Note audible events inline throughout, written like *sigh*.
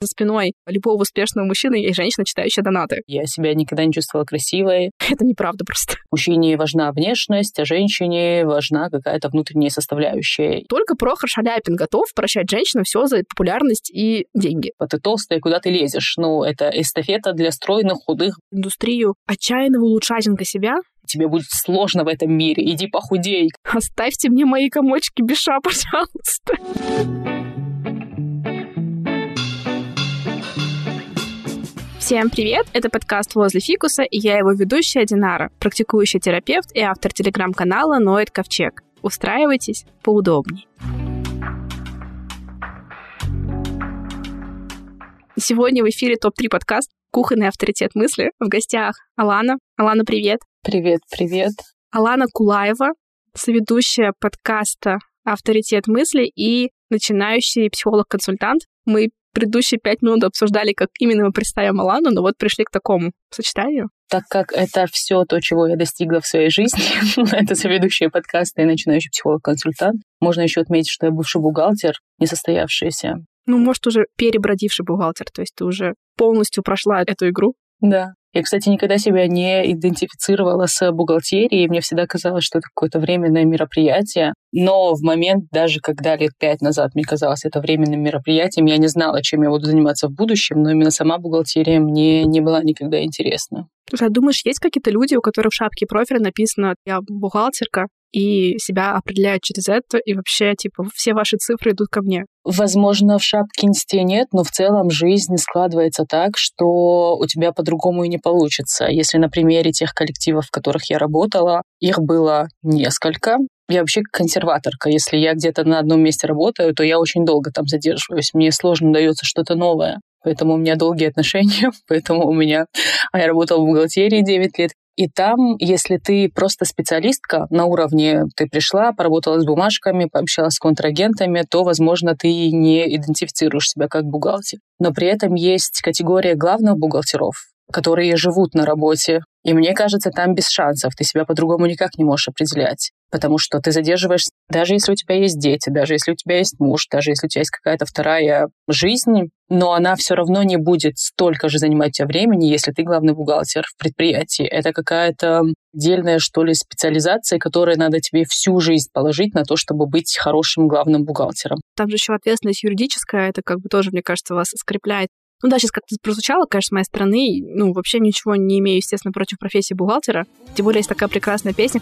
за спиной любого успешного мужчины есть женщина, читающая донаты. Я себя никогда не чувствовала красивой. Это неправда просто. Мужчине важна внешность, а женщине важна какая-то внутренняя составляющая. Только Прохор Шаляпин готов прощать женщинам все за популярность и деньги. Вот ты толстая, куда ты лезешь? Ну, это эстафета для стройных, худых. Индустрию отчаянного улучшательника себя тебе будет сложно в этом мире, иди похудей. Оставьте мне мои комочки Биша, пожалуйста. Всем привет! Это подкаст «Возле фикуса» и я его ведущая Динара, практикующий терапевт и автор телеграм-канала «Ноет Ковчег». Устраивайтесь поудобнее. Сегодня в эфире топ-3 подкаст «Кухонный авторитет мысли». В гостях Алана. Алана, привет! Привет, привет! Алана Кулаева, соведущая подкаста «Авторитет мысли» и начинающий психолог-консультант. Мы предыдущие пять минут обсуждали, как именно мы представим Алану, но вот пришли к такому сочетанию. Так как это все то, чего я достигла в своей жизни, *laughs* это соведущие подкасты и начинающий психолог-консультант, можно еще отметить, что я бывший бухгалтер, несостоявшийся. Ну, может, уже перебродивший бухгалтер, то есть ты уже полностью прошла эту игру. Да. Я, кстати, никогда себя не идентифицировала с бухгалтерией. Мне всегда казалось, что это какое-то временное мероприятие. Но в момент, даже когда лет пять назад мне казалось это временным мероприятием, я не знала, чем я буду заниматься в будущем, но именно сама бухгалтерия мне не была никогда интересна. Слушай, а думаешь, есть какие-то люди, у которых в шапке профиля написано «я бухгалтерка», и себя определяют через это, и вообще, типа, все ваши цифры идут ко мне. Возможно, в Шапкинсте нет, но в целом жизнь складывается так, что у тебя по-другому и не получится. Если на примере тех коллективов, в которых я работала, их было несколько, я вообще консерваторка. Если я где-то на одном месте работаю, то я очень долго там задерживаюсь. Мне сложно дается что-то новое. Поэтому у меня долгие отношения, *laughs* поэтому у меня... А я работала в бухгалтерии 9 лет, и там, если ты просто специалистка на уровне, ты пришла, поработала с бумажками, пообщалась с контрагентами, то, возможно, ты не идентифицируешь себя как бухгалтер. Но при этом есть категория главных бухгалтеров, которые живут на работе. И мне кажется, там без шансов. Ты себя по-другому никак не можешь определять. Потому что ты задерживаешься, даже если у тебя есть дети, даже если у тебя есть муж, даже если у тебя есть какая-то вторая жизнь, но она все равно не будет столько же занимать у тебя времени, если ты главный бухгалтер в предприятии. Это какая-то отдельная, что ли, специализация, которая надо тебе всю жизнь положить на то, чтобы быть хорошим главным бухгалтером. Там же еще ответственность юридическая, это как бы тоже, мне кажется, вас скрепляет. Ну да, сейчас как-то прозвучало, конечно, с моей стороны. Ну, вообще ничего не имею, естественно, против профессии бухгалтера. Тем более есть такая прекрасная песня.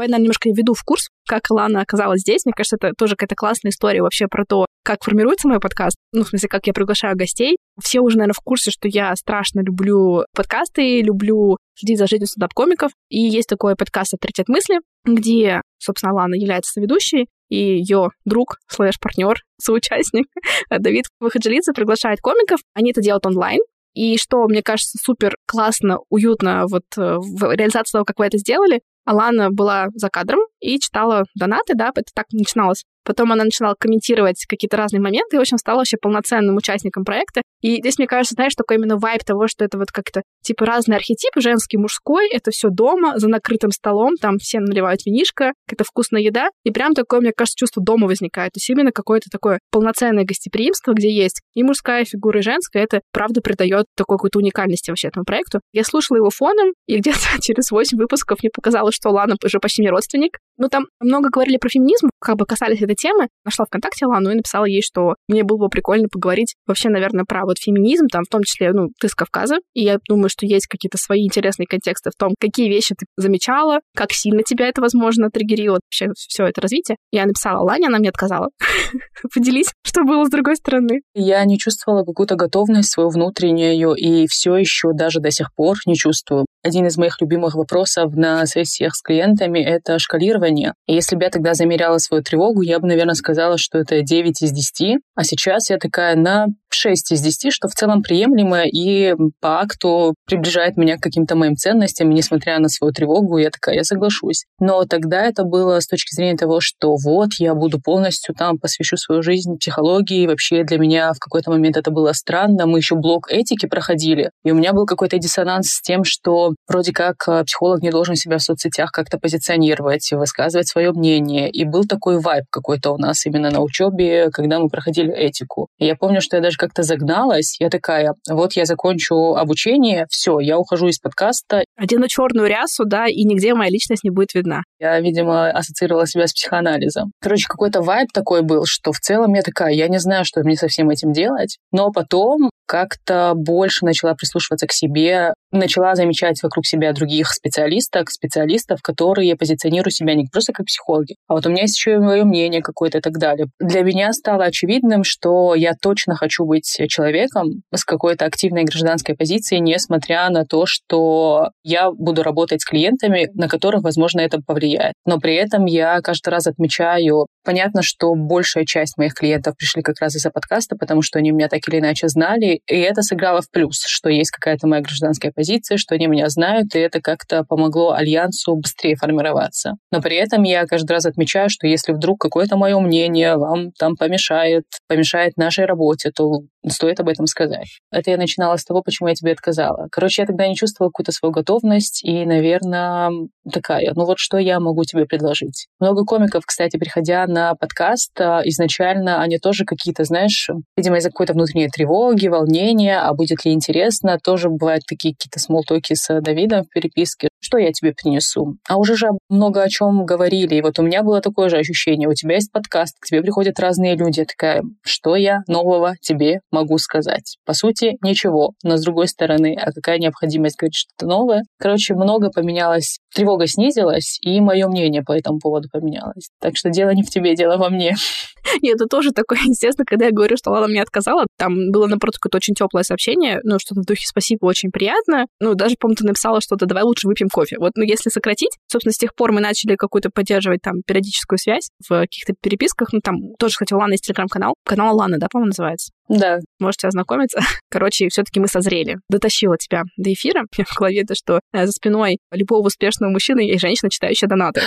Давай, наверное, немножко введу в курс, как Лана оказалась здесь. Мне кажется, это тоже какая-то классная история вообще про то, как формируется мой подкаст. Ну, в смысле, как я приглашаю гостей. Все уже, наверное, в курсе, что я страшно люблю подкасты, люблю следить за жизнью стендап-комиков. И есть такой подкаст «Авторитет мысли», где, собственно, Лана является соведущей, и ее друг, слэш-партнер, *laughs* соучастник *laughs* Давид Выходжилица приглашает комиков. Они это делают онлайн, и что, мне кажется, супер классно, уютно вот э, в реализации того, как вы это сделали, Алана была за кадром и читала донаты, да, это так начиналось. Потом она начинала комментировать какие-то разные моменты и, в общем, стала вообще полноценным участником проекта. И здесь, мне кажется, знаешь, такой именно вайб того, что это вот как-то типа разные архетипы, женский, мужской, это все дома, за накрытым столом, там все наливают винишко, какая-то вкусная еда, и прям такое, мне кажется, чувство дома возникает. То есть именно какое-то такое полноценное гостеприимство, где есть и мужская фигура, и женская, это правда придает такой какой-то уникальности вообще этому проекту. Я слушала его фоном, и где-то *laughs* через 8 выпусков мне показалось, что Лана уже почти не родственник. Ну, там много говорили про феминизм, как бы касались этой темы. Нашла ВКонтакте Лану и написала ей, что мне было бы прикольно поговорить вообще, наверное, про вот феминизм, там, в том числе, ну, ты с Кавказа, и я думаю, что есть какие-то свои интересные контексты в том, какие вещи ты замечала, как сильно тебя это, возможно, триггерило, вообще все это развитие. Я написала Лане, она мне отказала. *laughs* Поделись, что было с другой стороны. Я не чувствовала какую-то готовность свою внутреннюю, и все еще даже до сих пор не чувствую. Один из моих любимых вопросов на сессиях с клиентами — это шкалирование. И если бы я тогда замеряла свою тревогу, я бы, наверное, сказала, что это 9 из 10. А сейчас я такая на 6 из 10, что в целом приемлемо и по акту приближает меня к каким-то моим ценностям, несмотря на свою тревогу, я такая, я соглашусь. Но тогда это было с точки зрения того, что вот, я буду полностью там, посвящу свою жизнь психологии, вообще для меня в какой-то момент это было странно, мы еще блок этики проходили, и у меня был какой-то диссонанс с тем, что вроде как э, психолог не должен себя в соцсетях как-то позиционировать, высказывать свое мнение, и был такой вайб какой-то у нас именно на учебе, когда мы проходили этику. И я помню, что я даже как-то загналась, я такая, вот я закончу обучение, все, я ухожу из подкаста. Одену черную рясу, да, и нигде моя личность не будет видна. Я, видимо, ассоциировала себя с психоанализом. Короче, какой-то вайб такой был, что в целом я такая, я не знаю, что мне со всем этим делать. Но потом как-то больше начала прислушиваться к себе, начала замечать вокруг себя других специалисток, специалистов, которые позиционируют себя не просто как психологи, а вот у меня есть еще и мое мнение какое-то и так далее. Для меня стало очевидным, что я точно хочу быть человеком с какой-то активной гражданской позицией, несмотря на то, что я буду работать с клиентами, на которых, возможно, это повлияет. Но при этом я каждый раз отмечаю, понятно, что большая часть моих клиентов пришли как раз из-за подкаста, потому что они меня так или иначе знали, и это сыграло в плюс, что есть какая-то моя гражданская что они меня знают, и это как-то помогло альянсу быстрее формироваться. Но при этом я каждый раз отмечаю, что если вдруг какое-то мое мнение вам там помешает, помешает нашей работе, то стоит об этом сказать. Это я начинала с того, почему я тебе отказала. Короче, я тогда не чувствовала какую-то свою готовность и, наверное, такая, ну вот что я могу тебе предложить? Много комиков, кстати, приходя на подкаст, а, изначально они тоже какие-то, знаешь, видимо, из-за какой-то внутренней тревоги, волнения, а будет ли интересно, тоже бывают такие какие-то смолтоки с Давидом в переписке, что я тебе принесу? А уже же много о чем говорили, и вот у меня было такое же ощущение, у тебя есть подкаст, к тебе приходят разные люди, я такая, что я нового тебе могу сказать? По сути, ничего, но с другой стороны, а какая необходимость говорить что-то новое? Короче, много поменялось, тревога снизилась, и мое мнение по этому поводу поменялось. Так что дело не в тебе, дело во мне. *laughs* Нет, это тоже такое, *laughs* естественно, когда я говорю, что Лана мне отказала, там было, напротив, какое-то очень теплое сообщение, ну, что-то в духе «спасибо, очень приятно». Ну, даже, по-моему, ты написала что-то «давай лучше выпьем кофе». Вот, ну, если сократить, собственно, с тех пор мы начали какую-то поддерживать там периодическую связь в каких-то переписках. Ну, там тоже, кстати, у Ланы есть телеграм-канал. Канал Ланы, да, по-моему, называется? Да. Можете ознакомиться. *laughs* Короче, все-таки мы созрели. Дотащила тебя до эфира. *laughs* в голове то, что э, за спиной любого успешного мужчины есть женщина, читающая донаты.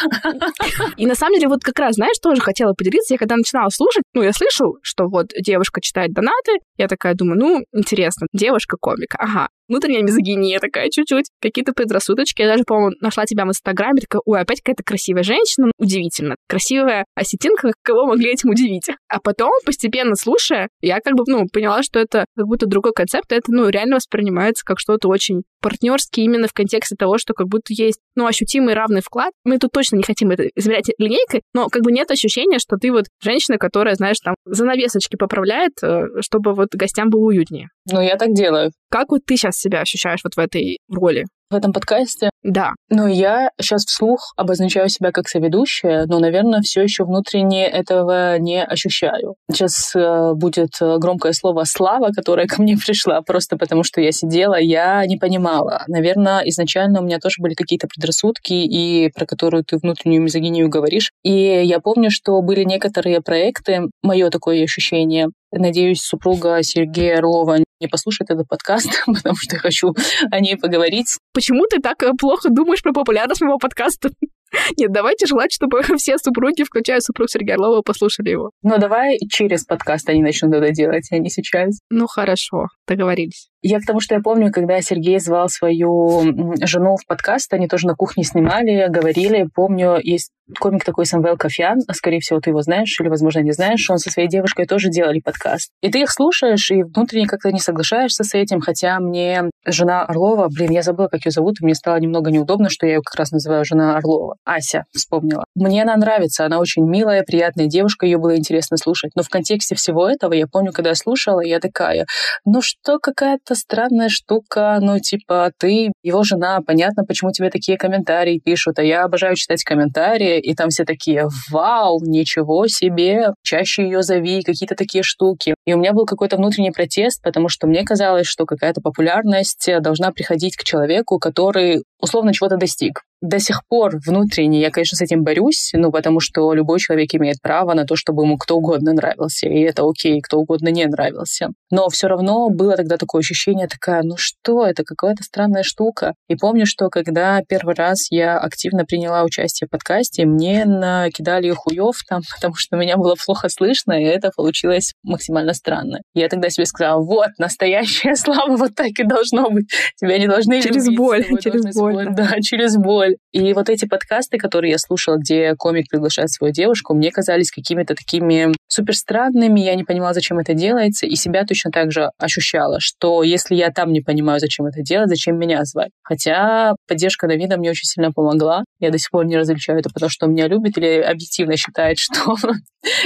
*laughs* И на самом деле, вот как раз, знаешь, тоже хотела поделиться. Я когда начинала слушать, ну, я слышу, что вот девушка читает донаты, я такая думаю, ну, интересно, девушка-комик, ага внутренняя мизогиния такая чуть-чуть, какие-то предрассудочки. Я даже, по-моему, нашла тебя в Инстаграме, такая, ой, опять какая-то красивая женщина, удивительно. Красивая осетинка, кого могли этим удивить. А потом, постепенно слушая, я как бы, ну, поняла, что это как будто другой концепт, это, ну, реально воспринимается как что-то очень партнерский именно в контексте того, что как будто есть, ну, ощутимый равный вклад. Мы тут точно не хотим это измерять линейкой, но как бы нет ощущения, что ты вот женщина, которая, знаешь, там занавесочки поправляет, э, чтобы вот гостям было уютнее. Ну, я так делаю. Как вот ты сейчас себя ощущаешь вот в этой роли? В этом подкасте? Да. Ну, я сейчас вслух обозначаю себя как соведущая, но, наверное, все еще внутренне этого не ощущаю. Сейчас э, будет э, громкое слово «слава», которое *laughs* ко мне пришла, просто потому что я сидела, я не понимала. Наверное, изначально у меня тоже были какие-то предрассудки, и про которую ты внутреннюю мизогинию говоришь. И я помню, что были некоторые проекты, мое такое ощущение, Надеюсь, супруга Сергея Орлова не послушает этот подкаст, *laughs* потому что я хочу о ней поговорить. Почему ты так э, плохо думаешь про популярность моего подкаста? *laughs* Нет, давайте желать, чтобы *laughs* все супруги, включая супруг Сергея Орлова, послушали его. Ну, давай через подкаст они начнут это делать, а не сейчас. Ну, хорошо, договорились. Я к тому, что я помню, когда Сергей звал свою жену в подкаст, они тоже на кухне снимали, говорили. Помню, есть комик такой Самвел Кофян, скорее всего, ты его знаешь или, возможно, не знаешь, он со своей девушкой тоже делали подкаст. И ты их слушаешь, и внутренне как-то не соглашаешься с этим, хотя мне жена Орлова, блин, я забыла, как ее зовут, и мне стало немного неудобно, что я ее как раз называю жена Орлова. Ася, вспомнила. Мне она нравится, она очень милая, приятная девушка, ее было интересно слушать. Но в контексте всего этого, я помню, когда я слушала, я такая, ну что, какая-то какая странная штука, ну, типа, ты его жена, понятно, почему тебе такие комментарии пишут, а я обожаю читать комментарии, и там все такие, вау, ничего себе, чаще ее зови, какие-то такие штуки. И у меня был какой-то внутренний протест, потому что мне казалось, что какая-то популярность должна приходить к человеку, который условно чего-то достиг. До сих пор внутренне я, конечно, с этим борюсь, ну, потому что любой человек имеет право на то, чтобы ему кто угодно нравился, и это окей, кто угодно не нравился. Но все равно было тогда такое ощущение, такая, ну что, это какая-то странная штука. И помню, что когда первый раз я активно приняла участие в подкасте, мне накидали хуев там, *laughs* потому что меня было плохо слышно, и это получилось максимально странно. Я тогда себе сказала, вот, настоящая *laughs* слава, вот так и должно быть. Тебя не должны Через любить, боль, через боль, спорить. Да, через боль. И вот эти подкасты, которые я слушала, где комик приглашает свою девушку, мне казались какими-то такими супер странными, я не понимала, зачем это делается, и себя точно так же ощущала, что если я там не понимаю, зачем это делать, зачем меня звать. Хотя поддержка Давида мне очень сильно помогла. Я до сих пор не различаю это потому, что он меня любит или объективно считает, *laughs* что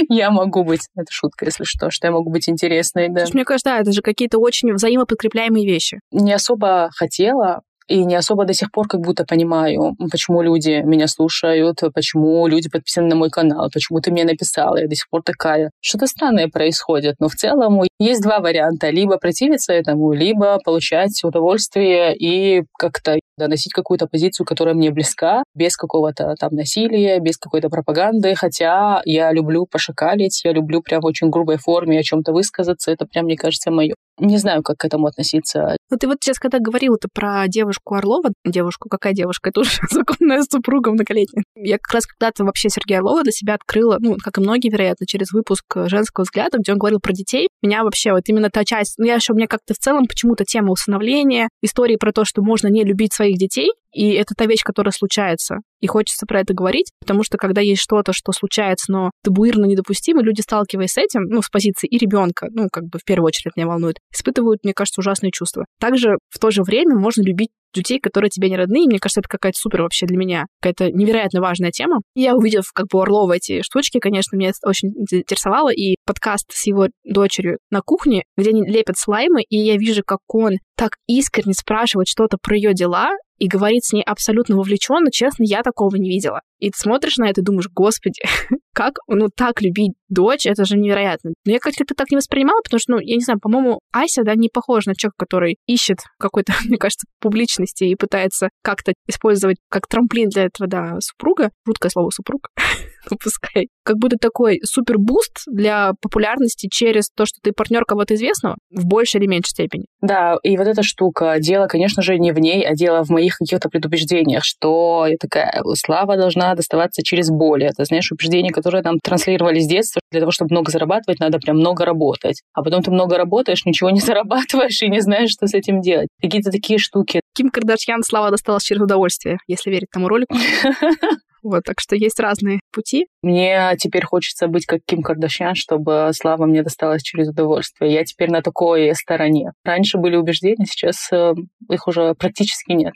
я могу быть, это шутка, если что, что я могу быть интересной, да. Мне кажется, да, это же какие-то очень взаимоподкрепляемые вещи. Не особо хотела, и не особо до сих пор как будто понимаю, почему люди меня слушают, почему люди подписаны на мой канал, почему ты мне написала, я до сих пор такая. Что-то странное происходит, но в целом есть два варианта. Либо противиться этому, либо получать удовольствие и как-то доносить какую-то позицию, которая мне близка, без какого-то там насилия, без какой-то пропаганды, хотя я люблю пошакалить, я люблю прям в очень грубой форме о чем-то высказаться, это прям, мне кажется, мое. Не знаю, как к этому относиться. Ну, ты вот сейчас, когда говорила ты про девушку Орлова, девушку, какая девушка, это уже *laughs* законная супруга многолетняя. Я как раз когда-то вообще Сергея Орлова для себя открыла, ну, как и многие, вероятно, через выпуск «Женского взгляда», где он говорил про детей. Меня вообще вот именно та часть, ну, я еще, меня как-то в целом почему-то тема усыновления, истории про то, что можно не любить своих детей, и это та вещь, которая случается. И хочется про это говорить, потому что когда есть что-то, что случается, но табуирно недопустимо, люди, сталкиваясь с этим, ну, с позиции и ребенка, ну, как бы в первую очередь меня волнует, испытывают, мне кажется, ужасные чувства. Также в то же время можно любить людей, которые тебе не родные. Мне кажется, это какая-то супер вообще для меня, какая-то невероятно важная тема. Я, увидев как бы Орлова эти штучки, конечно, меня это очень заинтересовало. И подкаст с его дочерью на кухне, где они лепят слаймы, и я вижу, как он так искренне спрашивает что-то про ее дела, и говорит с ней абсолютно вовлеченно, честно, я такого не видела. И ты смотришь на это и думаешь, господи, *laughs* как, ну, так любить дочь, это же невероятно. Но я как-то так не воспринимала, потому что, ну, я не знаю, по-моему, Ася, да, не похожа на человека, который ищет какой-то, *laughs* мне кажется, публичности и пытается как-то использовать как трамплин для этого, да, супруга. Жуткое слово супруг, *laughs* ну, пускай. Как будто такой супер буст для популярности через то, что ты партнер кого-то известного в большей или меньшей степени. Да, и вот эта штука, дело, конечно же, не в ней, а дело в моих каких-то предубеждениях, что я такая, слава должна доставаться через боль. Это, знаешь, убеждения, которые нам транслировали с детства. Для того, чтобы много зарабатывать, надо прям много работать. А потом ты много работаешь, ничего не *laughs* зарабатываешь и не знаешь, что с этим делать. Какие-то такие штуки. Ким Кардашьян слава досталась через удовольствие, если верить тому ролику. *laughs* Вот, так что есть разные пути. Мне теперь хочется быть как Ким Кардашьян, чтобы слава мне досталась через удовольствие. Я теперь на такой стороне. Раньше были убеждения, сейчас э, их уже практически нет.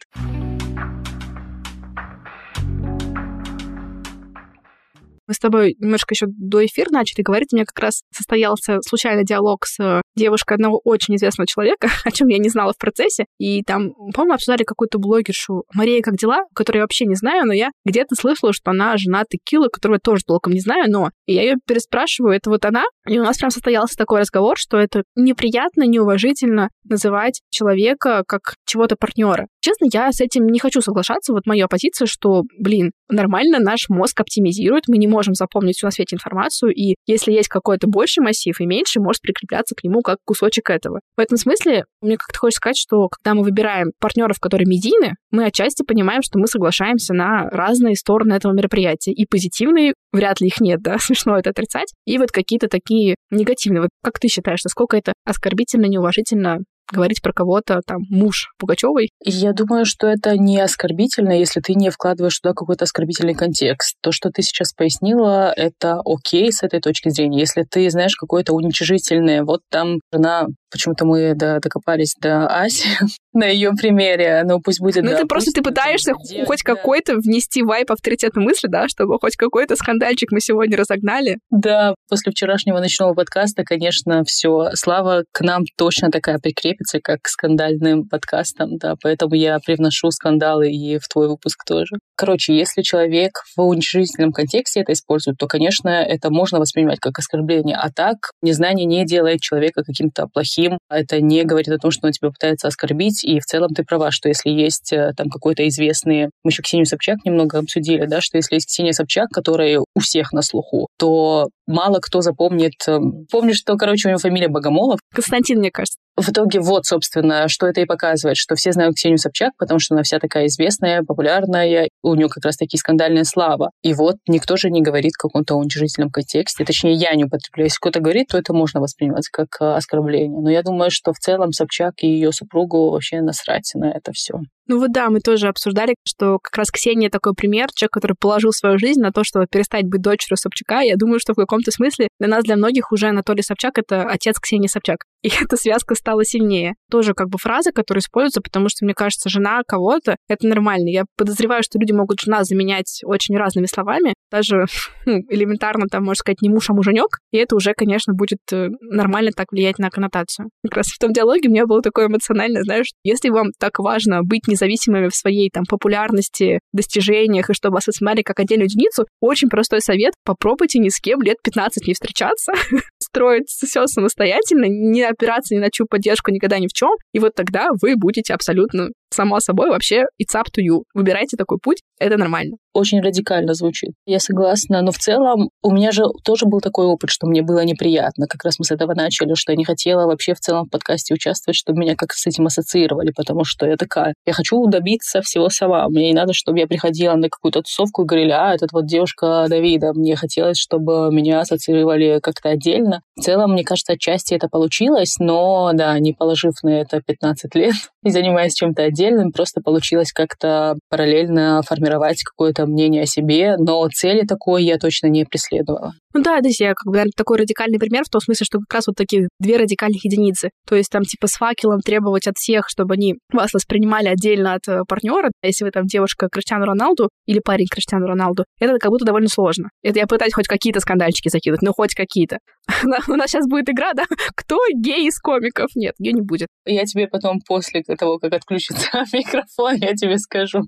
Мы с тобой немножко еще до эфира начали говорить. У меня как раз состоялся случайный диалог с девушкой одного очень известного человека, *laughs* о чем я не знала в процессе. И там, по-моему, обсуждали какую-то блогершу Мария, как дела, которую я вообще не знаю, но я где-то слышала, что она жена Текила, которую я тоже толком не знаю, но я ее переспрашиваю, это вот она? И у нас прям состоялся такой разговор, что это неприятно, неуважительно называть человека как чего-то партнера. Честно, я с этим не хочу соглашаться. Вот моя позиция, что, блин, нормально наш мозг оптимизирует, мы не можем запомнить всю на свете информацию, и если есть какой-то больший массив и меньше, может прикрепляться к нему как кусочек этого. В этом смысле мне как-то хочется сказать, что когда мы выбираем партнеров, которые медийны, мы отчасти понимаем, что мы соглашаемся на разные стороны этого мероприятия. И позитивные, вряд ли их нет, да, *laughs* смешно это отрицать, и вот какие-то такие негативные. Вот как ты считаешь, насколько это оскорбительно, неуважительно говорить про кого-то, там, муж Пугачевой. Я думаю, что это не оскорбительно, если ты не вкладываешь туда какой-то оскорбительный контекст. То, что ты сейчас пояснила, это окей с этой точки зрения. Если ты знаешь какое-то уничижительное, вот там жена Почему-то мы до, докопались до Аси *laughs* на ее примере. Ну, пусть будет... Ну, да, это просто ты пытаешься девочка. хоть какой-то внести вайп авторитетной мысли, да, чтобы хоть какой-то скандальчик мы сегодня разогнали. Да, после вчерашнего ночного подкаста, конечно, все. Слава к нам точно такая прикреп прилепится как к скандальным подкастам, да, поэтому я привношу скандалы и в твой выпуск тоже. Короче, если человек в уничижительном контексте это использует, то, конечно, это можно воспринимать как оскорбление. А так, незнание не делает человека каким-то плохим. Это не говорит о том, что он тебя пытается оскорбить. И в целом ты права, что если есть э, там какой-то известный... Мы еще Ксению Собчак немного обсудили, да, что если есть Ксения Собчак, которая у всех на слуху, то мало кто запомнит... Эм, помнишь, что, короче, у него фамилия Богомолов? Константин, мне кажется. В итоге вот, собственно, что это и показывает, что все знают Ксению Собчак, потому что она вся такая известная, популярная, у нее как раз таки скандальная слава. И вот никто же не говорит в каком-то уничижительном контексте, точнее, я не употребляю. Если кто-то говорит, то это можно воспринимать как э, оскорбление. Но я думаю, что в целом Собчак и ее супругу вообще насрать на это все. Ну вот да, мы тоже обсуждали, что как раз Ксения такой пример, человек, который положил свою жизнь на то, чтобы перестать быть дочерью Собчака. Я думаю, что в каком-то смысле для нас, для многих уже Анатолий Собчак — это отец Ксении Собчак. И *laughs* эта связка стала сильнее. Тоже как бы фраза, которая используется, потому что, мне кажется, жена кого-то — это нормально. Я подозреваю, что люди могут жена заменять очень разными словами. Даже *laughs* ну, элементарно, там, можно сказать, не муж, а муженек. И это уже, конечно, будет э, нормально так влиять на коннотацию. *laughs* Как раз в том диалоге у меня было такое эмоциональное, знаешь, если вам так важно быть независимыми в своей там популярности, достижениях, и чтобы вас воспринимали как отдельную единицу, очень простой совет. Попробуйте ни с кем лет 15 не встречаться, строить все самостоятельно, не опираться ни на чью поддержку никогда ни в чем, и вот тогда вы будете абсолютно само собой вообще it's up to you. Выбирайте такой путь, это нормально очень радикально звучит. Я согласна, но в целом у меня же тоже был такой опыт, что мне было неприятно. Как раз мы с этого начали, что я не хотела вообще в целом в подкасте участвовать, чтобы меня как с этим ассоциировали, потому что я такая, я хочу добиться всего сама. Мне не надо, чтобы я приходила на какую-то тусовку и говорили, а, этот вот девушка Давида. Мне хотелось, чтобы меня ассоциировали как-то отдельно. В целом, мне кажется, отчасти это получилось, но, да, не положив на это 15 лет *laughs* и занимаясь чем-то отдельным, просто получилось как-то параллельно формировать какое-то мнение о себе, но цели такой я точно не преследовала. Ну да, здесь я как бы наверное, такой радикальный пример в том смысле, что как раз вот такие две радикальных единицы. То есть там типа с факелом требовать от всех, чтобы они вас воспринимали отдельно от э, партнера. Если вы там девушка Криштиану Роналду или парень Криштиану Роналду, это как будто довольно сложно. Это я пытаюсь хоть какие-то скандальчики закинуть, но хоть какие-то. *laughs* У нас сейчас будет игра, да? *laughs* Кто гей из комиков? Нет, ее не будет. Я тебе потом после того, как отключится *laughs* микрофон, я тебе скажу.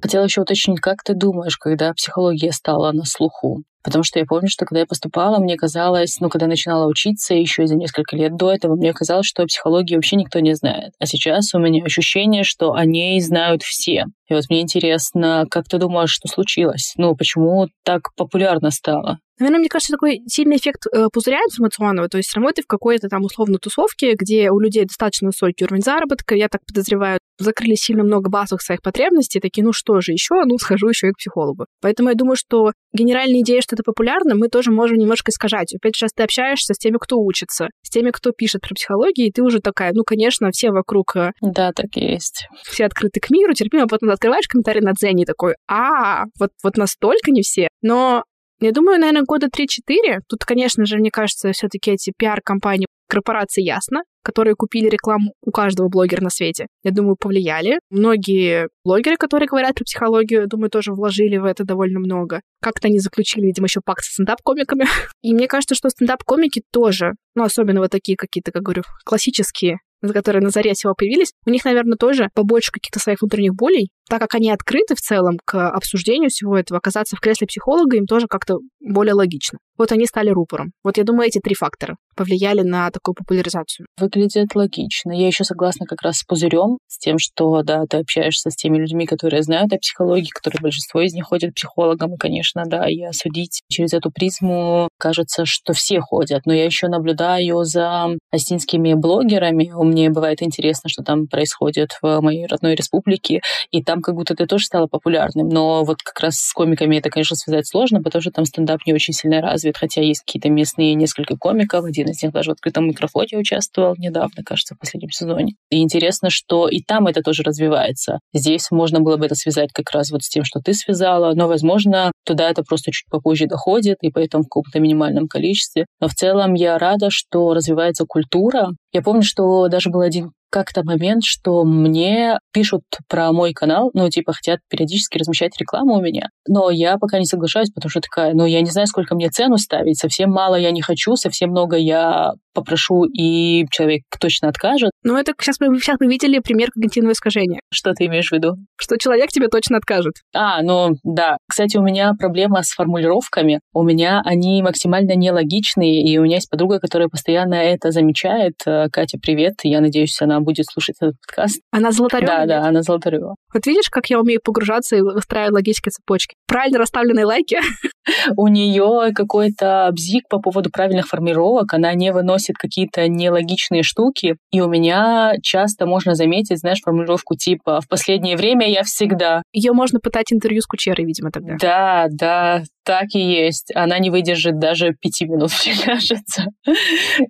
Хотела еще уточнить, как ты думаешь, когда психология стала на слуху? Потому что я помню, что когда я поступала, мне казалось, ну, когда начинала учиться еще за несколько лет до этого, мне казалось, что о психологии вообще никто не знает. А сейчас у меня ощущение, что о ней знают все. И вот мне интересно, как ты думаешь, что случилось? Ну, почему так популярно стало? Наверное, мне кажется, такой сильный эффект э, пузыря информационного. То есть равно ты в какой-то там условно тусовке, где у людей достаточно высокий уровень заработка, я так подозреваю, закрыли сильно много базовых своих потребностей, такие, ну что же еще, ну схожу еще и к психологу. Поэтому я думаю, что генеральная идея, что это популярно, мы тоже можем немножко искажать. Опять же, ты общаешься с теми, кто учится, с теми, кто пишет про психологию, и ты уже такая, ну, конечно, все вокруг... Э, да, так и есть. Все открыты к миру, терпимо, потом открываешь комментарий на Дзене и такой, а, вот, вот настолько не все. Но я думаю, наверное, года 3-4. Тут, конечно же, мне кажется, все-таки эти пиар-компании корпорации Ясно, которые купили рекламу у каждого блогера на свете, я думаю, повлияли. Многие блогеры, которые говорят про психологию, я думаю, тоже вложили в это довольно много. Как-то они заключили, видимо, еще пакт со стендап-комиками. *laughs* И мне кажется, что стендап-комики тоже, ну, особенно вот такие какие-то, как говорю, классические которые на заре всего появились, у них, наверное, тоже побольше каких-то своих внутренних болей, так как они открыты в целом к обсуждению всего этого, оказаться в кресле психолога им тоже как-то более логично. Вот они стали рупором. Вот я думаю, эти три фактора повлияли на такую популяризацию. Выглядит логично. Я еще согласна как раз с пузырем, с тем, что, да, ты общаешься с теми людьми, которые знают о психологии, которые большинство из них ходят к психологам, и, конечно, да, и осудить через эту призму кажется, что все ходят. Но я еще наблюдаю за осетинскими блогерами. Меня бывает интересно, что там происходит в моей родной республике, и там как будто ты тоже стала популярным. Но вот как раз с комиками это, конечно, связать сложно, потому что там стендап не очень сильно развит, хотя есть какие-то местные несколько комиков, один из них даже в открытом микрофоне участвовал недавно, кажется, в последнем сезоне. И интересно, что и там это тоже развивается. Здесь можно было бы это связать как раз вот с тем, что ты связала, но, возможно, туда это просто чуть попозже доходит, и поэтому в каком-то минимальном количестве. Но в целом я рада, что развивается культура. Я помню, что даже был один как-то момент, что мне пишут про мой канал, ну, типа, хотят периодически размещать рекламу у меня, но я пока не соглашаюсь, потому что такая, ну, я не знаю, сколько мне цену ставить, совсем мало я не хочу, совсем много я попрошу, и человек точно откажет. Ну, это сейчас мы, сейчас мы видели пример когнитивного искажения. Что ты имеешь в виду? Что человек тебе точно откажет. А, ну, да. Кстати, у меня проблема с формулировками. У меня они максимально нелогичные, и у меня есть подруга, которая постоянно это замечает. Э, Катя, привет. Я надеюсь, она будет слушать этот подкаст. Она Золотарева? Да, да, она Золотарева. Вот видишь, как я умею погружаться и выстраивать логические цепочки? Правильно расставленные лайки. *laughs* У нее какой-то бзик по поводу правильных формировок. Она не выносит какие-то нелогичные штуки. И у меня часто можно заметить, знаешь, формулировку типа «в последнее время я всегда». Ее можно пытать интервью с Кучерой, видимо, тогда. Да, да, так и есть. Она не выдержит даже пяти минут, *laughs* мне.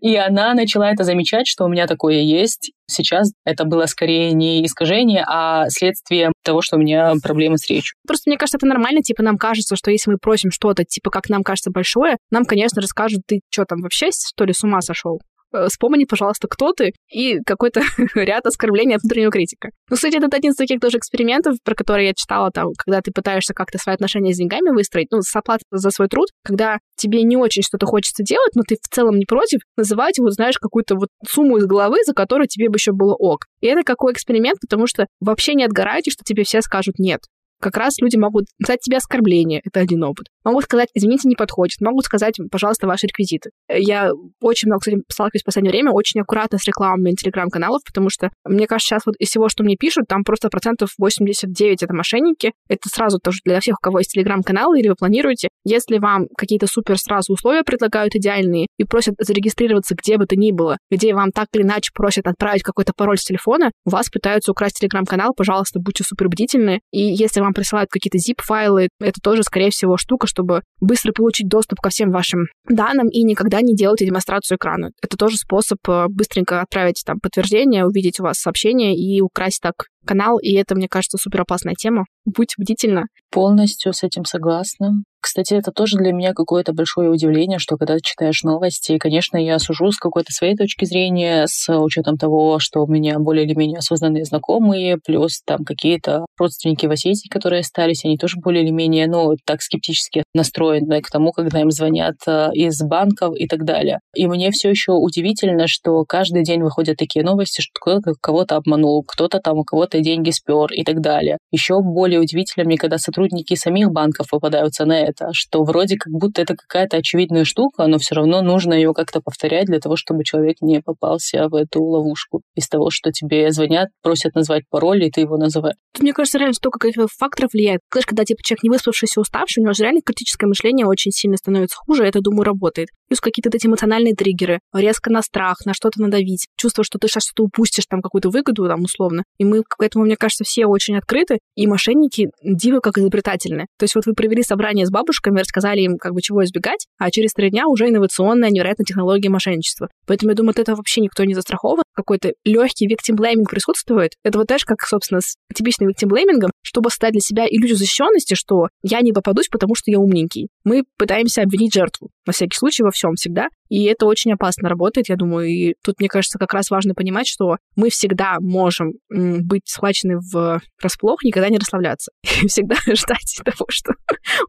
И она начала это замечать, что у меня такое есть. Сейчас это было скорее не искажение, а следствие того, что у меня проблемы с речью. Просто мне кажется, это нормально. Типа нам кажется, что если мы просим что-то, типа как нам кажется большое, нам, конечно, расскажут, ты что там вообще, что ли, с ума сошел? Э, вспомни, пожалуйста, кто ты, и какой-то *laughs* ряд оскорблений от внутреннего критика. Ну, кстати, это один из таких тоже экспериментов, про которые я читала, там, когда ты пытаешься как-то свои отношения с деньгами выстроить, ну, с оплатой за свой труд, когда тебе не очень что-то хочется делать, но ты в целом не против, называть, вот, знаешь, какую-то вот сумму из головы, за которую тебе бы еще было ок. И это какой эксперимент, потому что вообще не отгорайте, что тебе все скажут нет как раз люди могут сказать тебе оскорбление, это один опыт. Могут сказать, извините, не подходит. Могут сказать, пожалуйста, ваши реквизиты. Я очень много, кстати, сталкиваюсь в последнее время, очень аккуратно с рекламами телеграм-каналов, потому что, мне кажется, сейчас вот из всего, что мне пишут, там просто процентов 89 это мошенники. Это сразу тоже для всех, у кого есть телеграм-канал или вы планируете. Если вам какие-то супер сразу условия предлагают идеальные и просят зарегистрироваться где бы то ни было, где вам так или иначе просят отправить какой-то пароль с телефона, у вас пытаются украсть телеграм-канал, пожалуйста, будьте супер бдительны. И если вам вам присылают какие-то zip-файлы. Это тоже, скорее всего, штука, чтобы быстро получить доступ ко всем вашим данным и никогда не делать демонстрацию экрана. Это тоже способ э, быстренько отправить там подтверждение, увидеть у вас сообщение и украсть так канал, и это, мне кажется, супер опасная тема. Будь бдительна. Полностью с этим согласна. Кстати, это тоже для меня какое-то большое удивление, что когда читаешь новости, конечно, я сужу с какой-то своей точки зрения, с учетом того, что у меня более или менее осознанные знакомые, плюс там какие-то родственники в Осетии, которые остались, они тоже более или менее, ну, так скептически настроены к тому, когда им звонят э, из банков и так далее. И мне все еще удивительно, что каждый день выходят такие новости, что кто-то кого-то обманул, кто-то там у кого-то деньги спер и так далее. Еще более удивительно мне, когда сотрудники самих банков попадаются на это, что вроде как будто это какая-то очевидная штука, но все равно нужно ее как-то повторять для того, чтобы человек не попался в эту ловушку. Из того, что тебе звонят, просят назвать пароль, и ты его называешь. Мне кажется, реально столько каких-то факторов влияет. Знаешь, когда типа человек не выспавшийся, уставший, у него же реально критическое мышление очень сильно становится хуже, это, думаю, работает. Плюс какие-то эти эмоциональные триггеры, резко на страх, на что-то надавить, чувство, что ты сейчас что-то упустишь, там какую-то выгоду, там, условно. И мы к этому, мне кажется, все очень открыты, и мошенники диво как изобретательны. То есть вот вы провели собрание с бабушками, рассказали им, как бы, чего избегать, а через три дня уже инновационная, невероятная технология мошенничества. Поэтому я думаю, от этого вообще никто не застрахован. Какой-то легкий виктимблейминг присутствует. Это вот, знаешь, как, собственно, с типичным виктимблеймингом, чтобы создать для себя иллюзию защищенности, что я не попадусь, потому что я умненький. Мы пытаемся обвинить жертву, на всякий случай, во всем всегда. И это очень опасно работает, я думаю. И тут, мне кажется, как раз важно понимать, что мы всегда можем быть схвачены в расплох, никогда не расслабляться. *laughs* И всегда *laughs* ждать того, что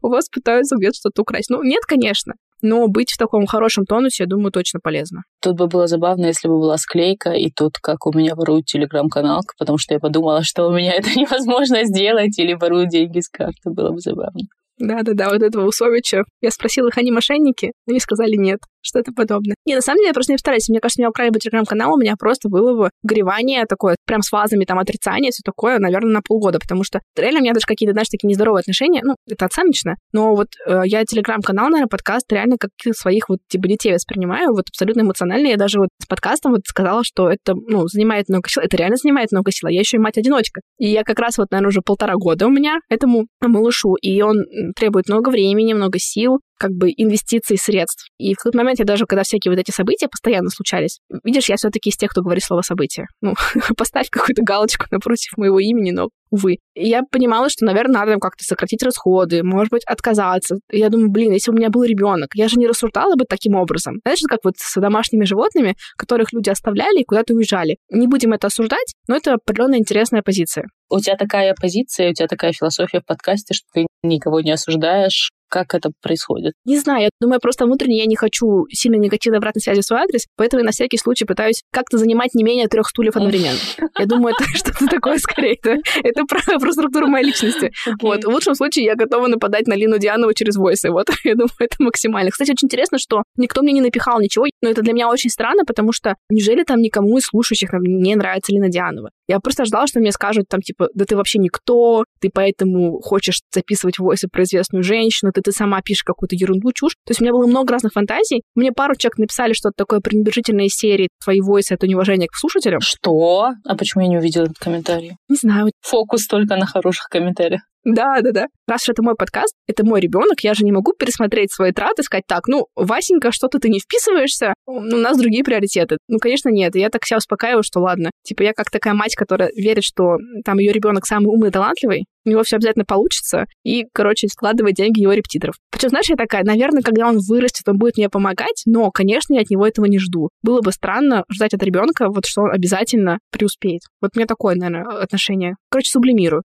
у вас пытаются где-то что-то украсть. Ну, нет, конечно. Но быть в таком хорошем тонусе, я думаю, точно полезно. Тут бы было забавно, если бы была склейка, и тут как у меня воруют телеграм-канал, потому что я подумала, что у меня это *laughs* невозможно сделать, или воруют деньги с карты, было бы забавно. Да-да-да, вот этого Усовича. Я спросила их, они мошенники? Они сказали нет что-то подобное. Не, на самом деле, я просто не повторяюсь. Мне кажется, меня украли бы телеграм-канал, у меня просто было бы горевание такое, прям с вазами, там, отрицание, все такое, наверное, на полгода, потому что реально у меня даже какие-то, знаешь, такие нездоровые отношения, ну, это оценочно, но вот э, я телеграм-канал, наверное, подкаст реально как своих вот, типа, детей воспринимаю, вот абсолютно эмоционально. Я даже вот с подкастом вот сказала, что это, ну, занимает много сил, это реально занимает много сил, а я еще и мать-одиночка. И я как раз вот, наверное, уже полтора года у меня этому малышу, и он требует много времени, много сил, как бы инвестиций средств. И в тот момент я даже, когда всякие вот эти события постоянно случались, видишь, я все-таки из тех, кто говорит слово событие. Ну, *laughs* поставь какую-то галочку напротив моего имени, но увы. И я понимала, что, наверное, надо как-то сократить расходы, может быть, отказаться. И я думаю, блин, если у меня был ребенок, я же не рассуждала бы таким образом. Знаешь, как вот с домашними животными, которых люди оставляли и куда-то уезжали. Не будем это осуждать, но это определенная интересная позиция. У тебя такая позиция, у тебя такая философия в подкасте, что ты никого не осуждаешь, как это происходит? Не знаю, я думаю, просто внутренне я не хочу сильно негативной обратной связи в свой адрес, поэтому я на всякий случай пытаюсь как-то занимать не менее трех стульев одновременно. Я думаю, это *laughs* что-то такое скорее. Это про, *laughs* про структуру моей личности. Okay. Вот. В лучшем случае я готова нападать на Лину Дианову через войсы. Вот. *laughs* Я думаю, это максимально. Кстати, очень интересно, что никто мне не напихал ничего, но это для меня очень странно, потому что неужели там никому из слушающих не нравится Лина Дианова? Я просто ждала, что мне скажут там, типа, да ты вообще никто, ты поэтому хочешь записывать войсы про известную женщину, ты, ты сама пишешь какую-то ерунду, чушь. То есть у меня было много разных фантазий. Мне пару человек написали что-то такое пренебрежительное из серии «Твои войсы — это неуважение к слушателям». Что? А почему я не увидела этот комментарий? Не знаю. Фокус только на хороших комментариях. Да, да, да. Раз уж это мой подкаст, это мой ребенок, я же не могу пересмотреть свои траты и сказать, так, ну, Васенька, что-то ты не вписываешься, у нас другие приоритеты. Ну, конечно, нет. Я так себя успокаиваю, что ладно. Типа я как такая мать, которая верит, что там ее ребенок самый умный и талантливый, у него все обязательно получится, и, короче, складывает деньги его репетиторов. Причем, знаешь, я такая, наверное, когда он вырастет, он будет мне помогать, но, конечно, я от него этого не жду. Было бы странно ждать от ребенка, вот что он обязательно преуспеет. Вот мне такое, наверное, отношение. Короче, сублимирую.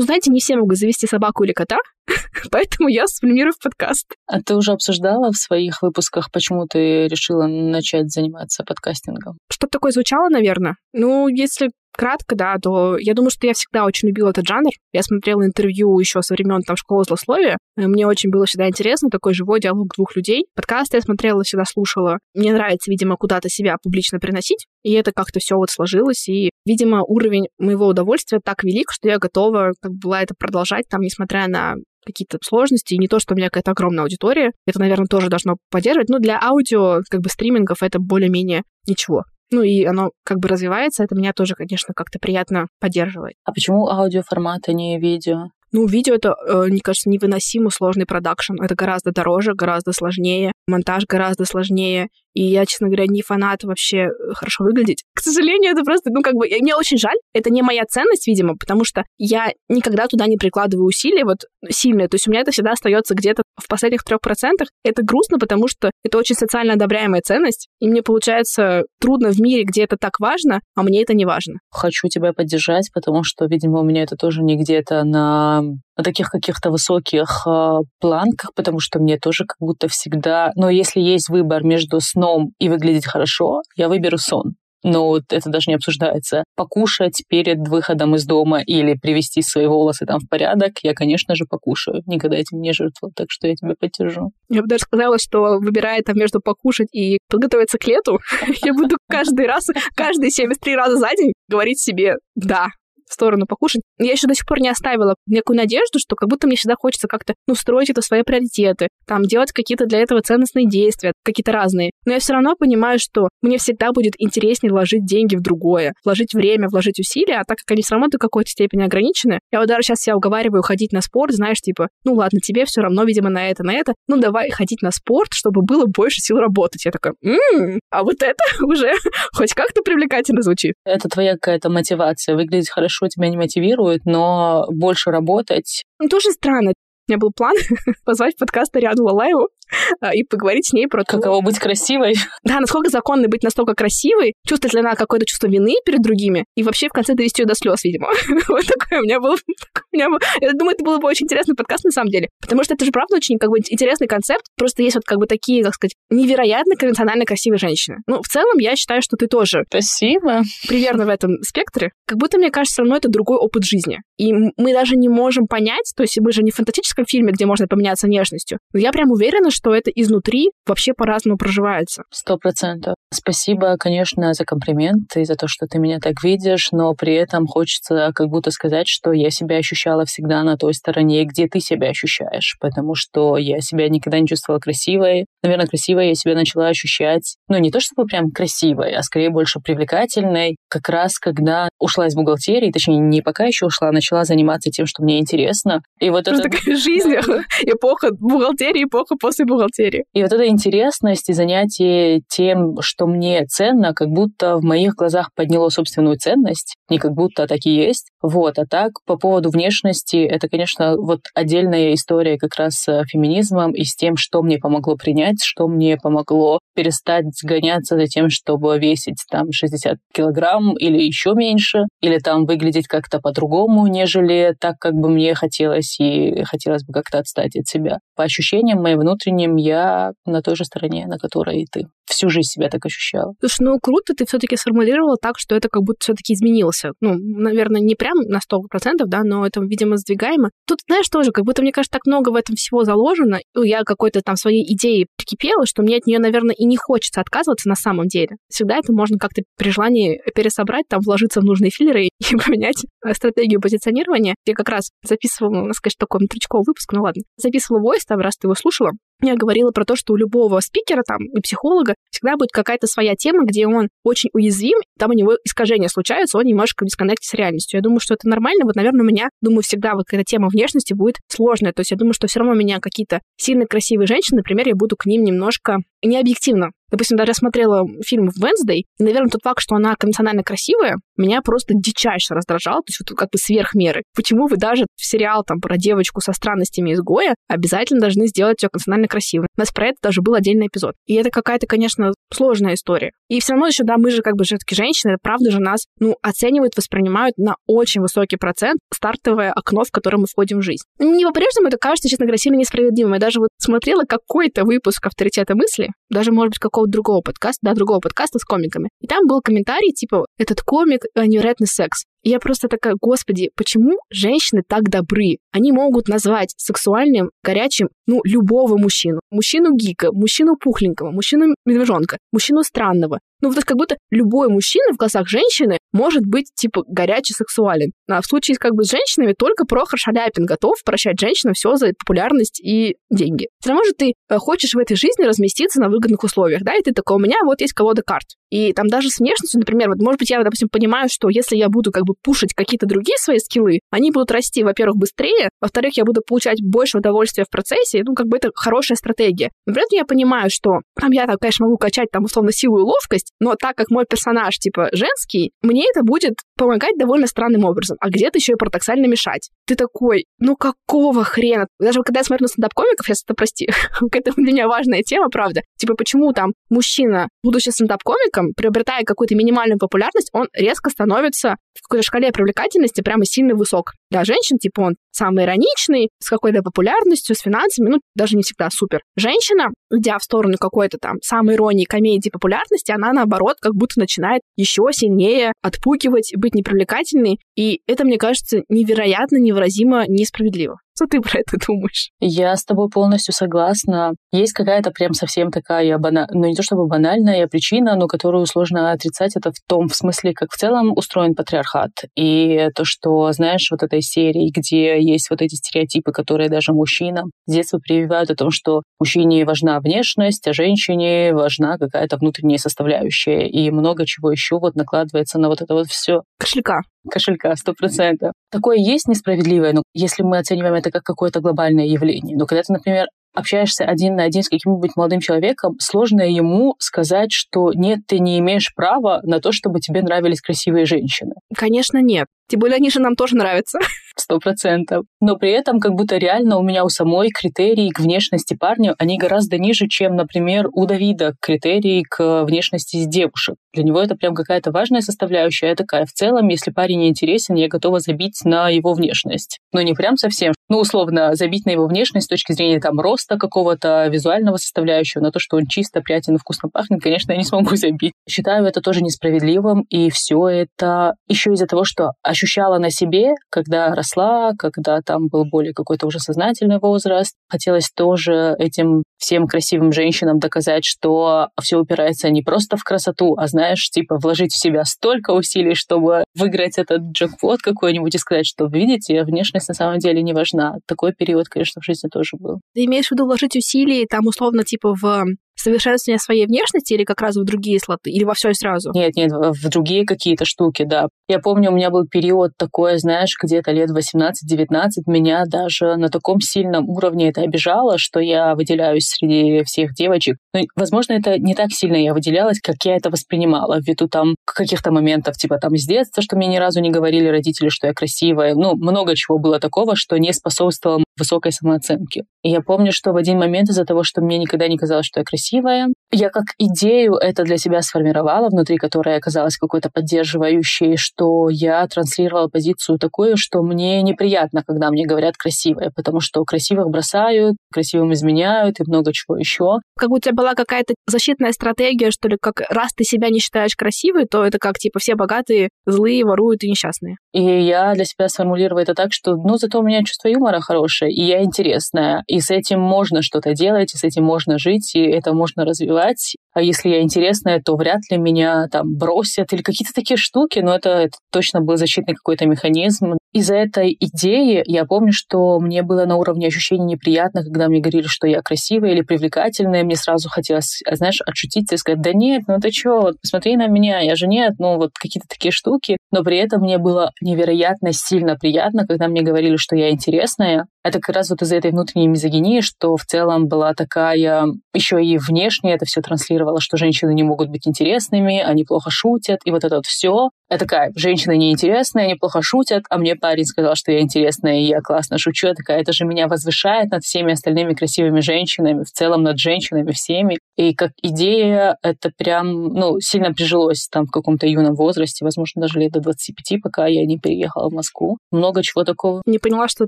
Ну, знаете, не все могут завести собаку или кота, *laughs* поэтому я сублимирую в подкаст. А ты уже обсуждала в своих выпусках, почему ты решила начать заниматься подкастингом? Что-то такое звучало, наверное. Ну, если кратко, да, то я думаю, что я всегда очень любила этот жанр. Я смотрела интервью еще со времен там школы злословия. Мне очень было всегда интересно такой живой диалог двух людей. Подкасты я смотрела, всегда слушала. Мне нравится, видимо, куда-то себя публично приносить. И это как-то все вот сложилось. И, видимо, уровень моего удовольствия так велик, что я готова, как была это продолжать, там, несмотря на какие-то сложности, и не то, что у меня какая-то огромная аудитория. Это, наверное, тоже должно поддерживать. Но для аудио, как бы, стримингов это более-менее ничего. Ну и оно как бы развивается, это меня тоже, конечно, как-то приятно поддерживает. А почему аудиоформат, а не видео? Ну, видео это, э, мне кажется, невыносимо сложный продакшн. Это гораздо дороже, гораздо сложнее. Монтаж гораздо сложнее. И я, честно говоря, не фанат вообще э, хорошо выглядеть. К сожалению, это просто, ну, как бы, мне очень жаль. Это не моя ценность, видимо, потому что я никогда туда не прикладываю усилия вот сильные. То есть у меня это всегда остается где-то в последних трех процентах. Это грустно, потому что это очень социально одобряемая ценность. И мне, получается, трудно в мире, где это так важно, а мне это не важно. Хочу тебя поддержать, потому что, видимо, у меня это тоже не где-то на на таких каких-то высоких э, планках, потому что мне тоже как будто всегда... Но если есть выбор между сном и выглядеть хорошо, я выберу сон. Но вот это даже не обсуждается. Покушать перед выходом из дома или привести свои волосы там в порядок, я, конечно же, покушаю. Никогда этим не жертвовал, так что я тебя поддержу. Я бы даже сказала, что выбирая там между покушать и подготовиться к лету, *laughs* я буду каждый раз, каждые 73 раза за день говорить себе «да, в сторону покушать. Я еще до сих пор не оставила некую надежду, что как будто мне всегда хочется как-то, ну, строить это свои приоритеты, там, делать какие-то для этого ценностные действия, какие-то разные. Но я все равно понимаю, что мне всегда будет интереснее вложить деньги в другое, вложить время, вложить усилия, а так как они все равно до какой-то степени ограничены, я вот даже сейчас себя уговариваю ходить на спорт, знаешь, типа, ну ладно, тебе все равно, видимо, на это, на это, ну давай ходить на спорт, чтобы было больше сил работать. Я такая, м-м, а вот это *laughs* уже хоть как-то привлекательно звучит. Это твоя какая-то мотивация, выглядеть хорошо хорошо тебя не мотивирует, но больше работать. Ну, тоже странно. У меня был план *laughs* позвать в подкаст Ариану Лалаеву, *laughs* и поговорить с ней про то... Каково быть красивой. Да, насколько законно быть настолько красивой, чувствует ли она какое-то чувство вины перед другими, и вообще в конце довести ее до слез, видимо. *laughs* вот такое у меня был. у меня был... Я думаю, это было бы очень интересный подкаст на самом деле, потому что это же правда очень как бы интересный концепт. Просто есть вот как бы такие, как сказать, невероятно конвенционально красивые женщины. Ну, в целом, я считаю, что ты тоже. Спасибо. Примерно в этом спектре. Как будто, мне кажется, все равно это другой опыт жизни. И мы даже не можем понять, то есть мы же не в фантастическом фильме, где можно поменяться внешностью. Но я прям уверена, что это изнутри вообще по-разному проживается. Сто процентов. Спасибо, конечно, за комплимент и за то, что ты меня так видишь, но при этом хочется как будто сказать, что я себя ощущала всегда на той стороне, где ты себя ощущаешь, потому что я себя никогда не чувствовала красивой. Наверное, красивой я себя начала ощущать, ну, не то чтобы прям красивой, а скорее больше привлекательной, как раз когда ушла из бухгалтерии, точнее, не пока еще ушла, а начала заниматься тем, что мне интересно. И вот это... такая жизнь, *laughs* эпоха бухгалтерии, эпоха после бухгалтерии. И вот эта интересность и занятие тем, что мне ценно, как будто в моих глазах подняло собственную ценность, не как будто так и есть. Вот, а так, по поводу внешности, это, конечно, вот отдельная история как раз с феминизмом и с тем, что мне помогло принять, что мне помогло перестать гоняться за тем, чтобы весить там 60 килограмм или еще меньше, или там выглядеть как-то по-другому, нежели так, как бы мне хотелось, и хотелось бы как-то отстать от себя. По ощущениям моим внутренним я на той же стороне, на которой и ты. Всю жизнь себя так ощущала. Слушай, ну круто ты все-таки сформулировала так, что это как будто все-таки изменился. Ну, наверное, не прям на 100%, да, но это, видимо, сдвигаемо. Тут, знаешь, тоже, как будто, мне кажется, так много в этом всего заложено. Ну, я какой-то там своей идеей прикипела, что мне от нее, наверное, и не хочется отказываться на самом деле. Всегда это можно как-то при желании пересобрать, там, вложиться в нужные филлеры *laughs* и поменять э, стратегию позиционирования. Я как раз записывала, ну, сказать, такой внутричковый выпуск, ну ладно, записывала войс, там, раз ты его слушала, я говорила про то, что у любого спикера там и психолога всегда будет какая-то своя тема, где он очень уязвим, там у него искажения случаются, он немножко дисконнектит с реальностью. Я думаю, что это нормально. Вот, наверное, у меня, думаю, всегда вот эта тема внешности будет сложная. То есть я думаю, что все равно у меня какие-то сильно красивые женщины, например, я буду к ним немножко необъективно Допустим, даже я смотрела фильм «Венсдей», и, наверное, тот факт, что она конвенционально красивая, меня просто дичайше раздражал, то есть вот как бы сверх меры. Почему вы даже в сериал там про девочку со странностями изгоя обязательно должны сделать ее конвенционально красивой? У нас про это даже был отдельный эпизод. И это какая-то, конечно, сложная история. И все равно еще, да, мы же как бы все-таки женщины, правда же нас, ну, оценивают, воспринимают на очень высокий процент стартовое окно, в которое мы входим в жизнь. Не по-прежнему это кажется, честно говоря, сильно несправедливым. Я даже вот смотрела какой-то выпуск авторитета мысли, даже, может быть, какого-то другого подкаста, да, другого подкаста с комиками. И там был комментарий, типа, этот комик — невероятный секс. И я просто такая, господи, почему женщины так добры? Они могут назвать сексуальным, горячим, ну, любого мужчину. Мужчину гика, мужчину пухленького, мужчину медвежонка, мужчину странного. Ну, вот как будто любой мужчина в глазах женщины может быть, типа, горячий, сексуален. А в случае как бы с женщинами только Прохор Шаляпин готов прощать женщинам все за популярность и деньги. Равно же ты э, хочешь в этой жизни разместиться на выгодных условиях, да, и ты такой, у меня вот есть колода карт. И там даже с внешностью, например, вот, может быть, я, допустим, понимаю, что если я буду как бы пушить какие-то другие свои скиллы, они будут расти, во-первых, быстрее, во-вторых, я буду получать больше удовольствия в процессе, ну, как бы это хорошая стратегия. Но при этом я понимаю, что там я, там, конечно, могу качать там, условно, силу и ловкость, но так как мой персонаж, типа, женский, мне это будет помогать довольно странным образом, а где-то еще и парадоксально мешать. Ты такой, ну какого хрена? Даже когда я смотрю на стендап-комиков, я это прости, *laughs* это для меня важная тема, правда. Типа, почему там мужчина, будучи стендап-комиком, приобретая какую-то минимальную популярность, он резко становится в какой-то шкале привлекательности прямо сильно высок. Для женщин, типа, он самый ироничный, с какой-то популярностью, с финансами, ну, даже не всегда супер. Женщина, идя в сторону какой-то там самой иронии, комедии, популярности, она, наоборот, как будто начинает еще сильнее отпугивать, быть непривлекательной. И это, мне кажется, невероятно, невыразимо несправедливо. Что ты про это думаешь? Я с тобой полностью согласна. Есть какая-то прям совсем такая, бана... ну не то чтобы банальная причина, но которую сложно отрицать, это в том в смысле, как в целом устроен патриархат. И то, что, знаешь, вот этой серии, где есть вот эти стереотипы, которые даже мужчинам с детства прививают о том, что мужчине важна внешность, а женщине важна какая-то внутренняя составляющая. И много чего еще вот накладывается на вот это вот все. Кошелька кошелька, сто процентов. Такое есть несправедливое, но если мы оцениваем это как какое-то глобальное явление. Но когда ты, например, общаешься один на один с каким-нибудь молодым человеком, сложно ему сказать, что нет, ты не имеешь права на то, чтобы тебе нравились красивые женщины. Конечно, нет. Тем более они же нам тоже нравятся. *laughs* Сто процентов. Но при этом как будто реально у меня у самой критерии к внешности парня, они гораздо ниже, чем, например, у Давида критерии к внешности из девушек. Для него это прям какая-то важная составляющая. Я такая, в целом, если парень интересен, я готова забить на его внешность. Но не прям совсем. ну, условно, забить на его внешность с точки зрения там роста какого-то визуального составляющего, на то, что он чисто, приятен и вкусно пахнет, конечно, я не смогу забить. Считаю это тоже несправедливым, и все это еще из-за того, что ощущала на себе, когда росла, когда там был более какой-то уже сознательный возраст. Хотелось тоже этим всем красивым женщинам доказать, что все упирается не просто в красоту, а, знаешь, типа вложить в себя столько усилий, чтобы выиграть этот джекпот какой-нибудь и сказать, что, видите, внешность на самом деле не важна. Такой период, конечно, в жизни тоже был. Ты имеешь в виду вложить усилий, там, условно, типа в совершенствование своей внешности или как раз в другие слоты? Или во все сразу? Нет, нет, в другие какие-то штуки, да. Я помню, у меня был период такой, знаешь, где-то лет 18-19, меня даже на таком сильном уровне это обижало, что я выделяюсь среди всех девочек. Ну, возможно, это не так сильно я выделялась, как я это воспринимала, ввиду там каких-то моментов, типа там из детства, что мне ни разу не говорили родители, что я красивая. Ну, много чего было такого, что не способствовало высокой самооценке. И я помню, что в один момент из-за того, что мне никогда не казалось, что я красивая, красивая, я как идею это для себя сформировала, внутри которой оказалась какой-то поддерживающей, что я транслировала позицию такую, что мне неприятно, когда мне говорят красивая, потому что красивых бросают, красивым изменяют и много чего еще. Как у тебя была какая-то защитная стратегия, что ли, как раз ты себя не считаешь красивой, то это как, типа, все богатые, злые, воруют и несчастные. И я для себя сформулировала это так, что, ну, зато у меня чувство юмора хорошее, и я интересная, и с этим можно что-то делать, и с этим можно жить, и это можно развивать танцевать а если я интересная, то вряд ли меня там бросят или какие-то такие штуки, но это, это точно был защитный какой-то механизм. Из-за этой идеи я помню, что мне было на уровне ощущений неприятно, когда мне говорили, что я красивая или привлекательная, мне сразу хотелось, знаешь, отшутиться и сказать, да нет, ну ты чё, вот посмотри на меня, я же нет, ну вот какие-то такие штуки. Но при этом мне было невероятно сильно приятно, когда мне говорили, что я интересная. Это как раз вот из-за этой внутренней мизогинии, что в целом была такая, еще и внешне это все транслировало, что женщины не могут быть интересными, они плохо шутят, и вот это вот все. Я такая, женщины неинтересные, они плохо шутят, а мне парень сказал, что я интересная, и я классно шучу. Я такая, это же меня возвышает над всеми остальными красивыми женщинами, в целом над женщинами всеми. И как идея это прям, ну, сильно прижилось там в каком-то юном возрасте, возможно, даже лет до 25, пока я не переехала в Москву. Много чего такого. Не поняла, что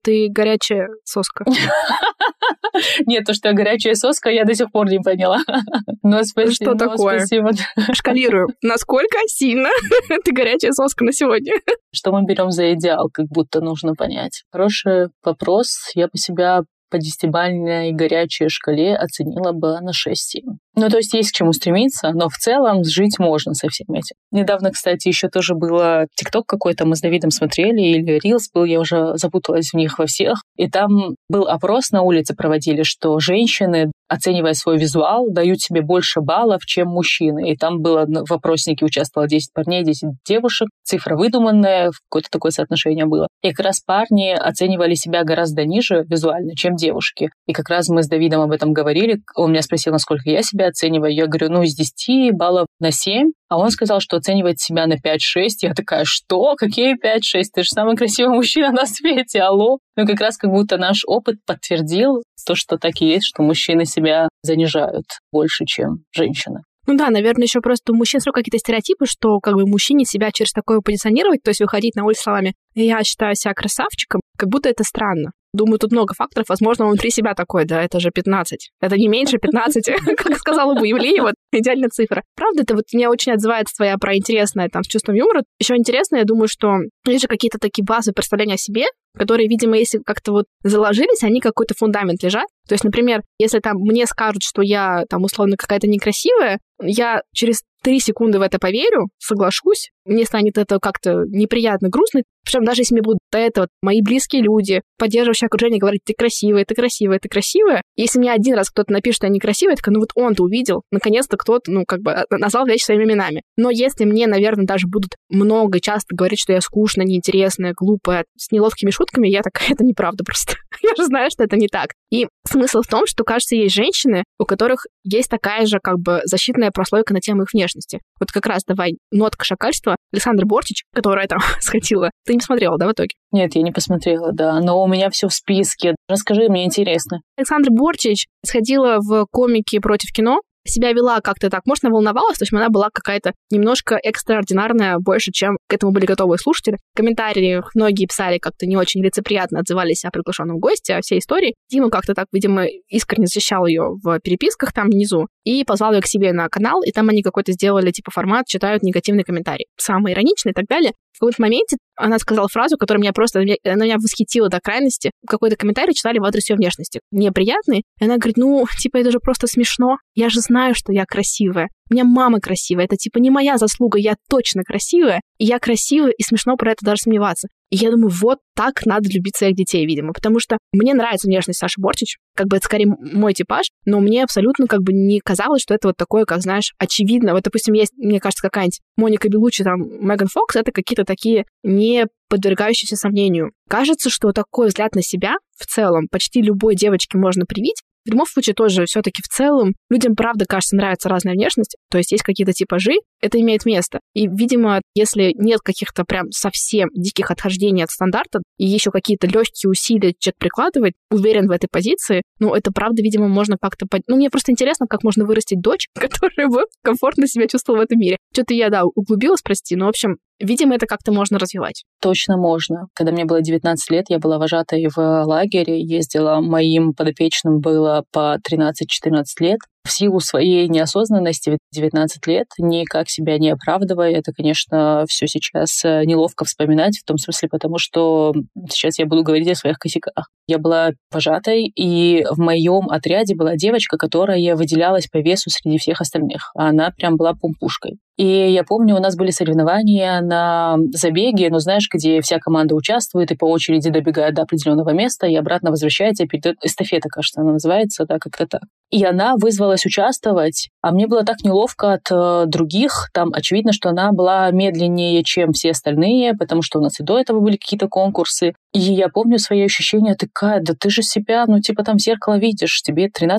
ты горячая соска. *laughs* Нет, то, что я горячая соска, я до сих пор не поняла. *laughs* Но спасибо. Что такое? Спасибо. Шкалирую. Насколько сильно *laughs* ты горячая соска на сегодня. Что мы берем за идеал, как будто нужно понять. Хороший вопрос. Я бы себя по десятибальной горячей шкале оценила бы на 6-7. Ну, то есть есть к чему стремиться, но в целом жить можно со всем этим. Недавно, кстати, еще тоже было ТикТок какой-то, мы с Давидом смотрели, или Рилс был, я уже запуталась в них во всех. И там был опрос на улице проводили, что женщины, оценивая свой визуал, дают себе больше баллов, чем мужчины. И там было в вопроснике участвовало 10 парней, 10 девушек. Цифра выдуманная, какое-то такое соотношение было. И как раз парни оценивали себя гораздо ниже визуально, чем девушки. И как раз мы с Давидом об этом говорили. Он меня спросил, насколько я себя оцениваю. Я говорю, ну, из 10 баллов на 7. А он сказал, что оценивает себя на 5-6. Я такая, что? Какие 5-6? Ты же самый красивый *laughs* мужчина на свете, алло. Ну, как раз как будто наш опыт подтвердил то, что так и есть, что мужчины себя занижают больше, чем женщины. Ну да, наверное, еще просто у мужчин сразу какие-то стереотипы, что как бы мужчине себя через такое позиционировать, то есть выходить на улицу словами «я считаю себя красавчиком», как будто это странно. Думаю, тут много факторов. Возможно, он внутри себя такой, да, это же 15. Это не меньше 15, *laughs* как сказала бы Евлеева. Идеальная цифра. Правда, это вот мне очень отзывается твоя про интересное там с чувством юмора. Еще интересно, я думаю, что есть же какие-то такие базовые представления о себе, которые, видимо, если как-то вот заложились, они какой-то фундамент лежат. То есть, например, если там мне скажут, что я там условно какая-то некрасивая, я через три секунды в это поверю, соглашусь, мне станет это как-то неприятно, грустно. Причем даже если мне будут до этого мои близкие люди, поддерживающие окружение, говорить, ты красивая, ты красивая, ты красивая. Если мне один раз кто-то напишет, что я некрасивая, я такая, ну вот он-то увидел, наконец-то кто-то, ну, как бы а, назвал вещи своими именами. Но если мне, наверное, даже будут много, часто говорить, что я скучная, неинтересная, глупая, с неловкими шутками, я такая, это неправда просто. *laughs* я же знаю, что это не так. И смысл в том, что, кажется, есть женщины, у которых есть такая же, как бы, защитная прослойка на тему их внешности. Вот как раз давай нотка шакальства. Александр Бортич, которая там *laughs* сходила. Ты не смотрела, да, в итоге? Нет, я не посмотрела, да. Но у меня все в списке. Расскажи, мне интересно. Александр Бортич сходила в комики против кино, себя вела как-то так. Может, она волновалась, то есть она была какая-то немножко экстраординарная больше, чем к этому были готовы слушатели. В комментариях многие писали как-то не очень лицеприятно, отзывались о приглашенном госте, о всей истории. Дима как-то так, видимо, искренне защищал ее в переписках там внизу и позвал ее к себе на канал, и там они какой-то сделали типа формат, читают негативный комментарий. Самый ироничный и так далее. В какой-то моменте она сказала фразу, которая меня просто, она меня восхитила до крайности. Какой-то комментарий читали в адрес ее внешности. Неприятный. И она говорит, ну, *laughs* типа, это же просто смешно. Я же знаю, что я красивая. У меня мама красивая. Это, типа, не моя заслуга. Я точно красивая. И я красивая, и смешно про это даже сомневаться. И я думаю, вот так надо любить своих детей, видимо. Потому что мне нравится внешность Саши Бортич. Как бы это скорее мой типаж. Но мне абсолютно как бы не казалось, что это вот такое, как, знаешь, очевидно. Вот, допустим, есть, мне кажется, какая-нибудь Моника Белучи, там, Меган Фокс. Это какие-то такие не подвергающиеся сомнению. Кажется, что такой взгляд на себя в целом почти любой девочке можно привить, в любом случае тоже все-таки в целом людям, правда, кажется, нравится разная внешность, то есть есть какие-то типажи, это имеет место. И, видимо, если нет каких-то прям совсем диких отхождений от стандарта, и еще какие-то легкие усилия человек прикладывает, уверен в этой позиции, ну, это правда, видимо, можно как-то... Под... Ну, мне просто интересно, как можно вырастить дочь, *laughs* которая бы комфортно себя чувствовала в этом мире. Что-то я, да, углубилась, прости, но, в общем, Видимо, это как-то можно развивать. Точно можно. Когда мне было 19 лет, я была вожатой в лагере, ездила, моим подопечным было по 13-14 лет в силу своей неосознанности в 19 лет, никак себя не оправдывая. Это, конечно, все сейчас э, неловко вспоминать, в том смысле, потому что сейчас я буду говорить о своих косяках. Я была вожатой, и в моем отряде была девочка, которая выделялась по весу среди всех остальных. Она прям была пумпушкой. И я помню, у нас были соревнования на забеге, ну, знаешь, где вся команда участвует и по очереди добегает до определенного места и обратно возвращается, перед эстафета, кажется, она называется, да, как-то так. И она вызвалась участвовать, а мне было так неловко от э, других. Там очевидно, что она была медленнее, чем все остальные, потому что у нас и до этого были какие-то конкурсы. И я помню свои ощущения такая, да ты же себя, ну, типа там зеркало видишь, тебе 13-14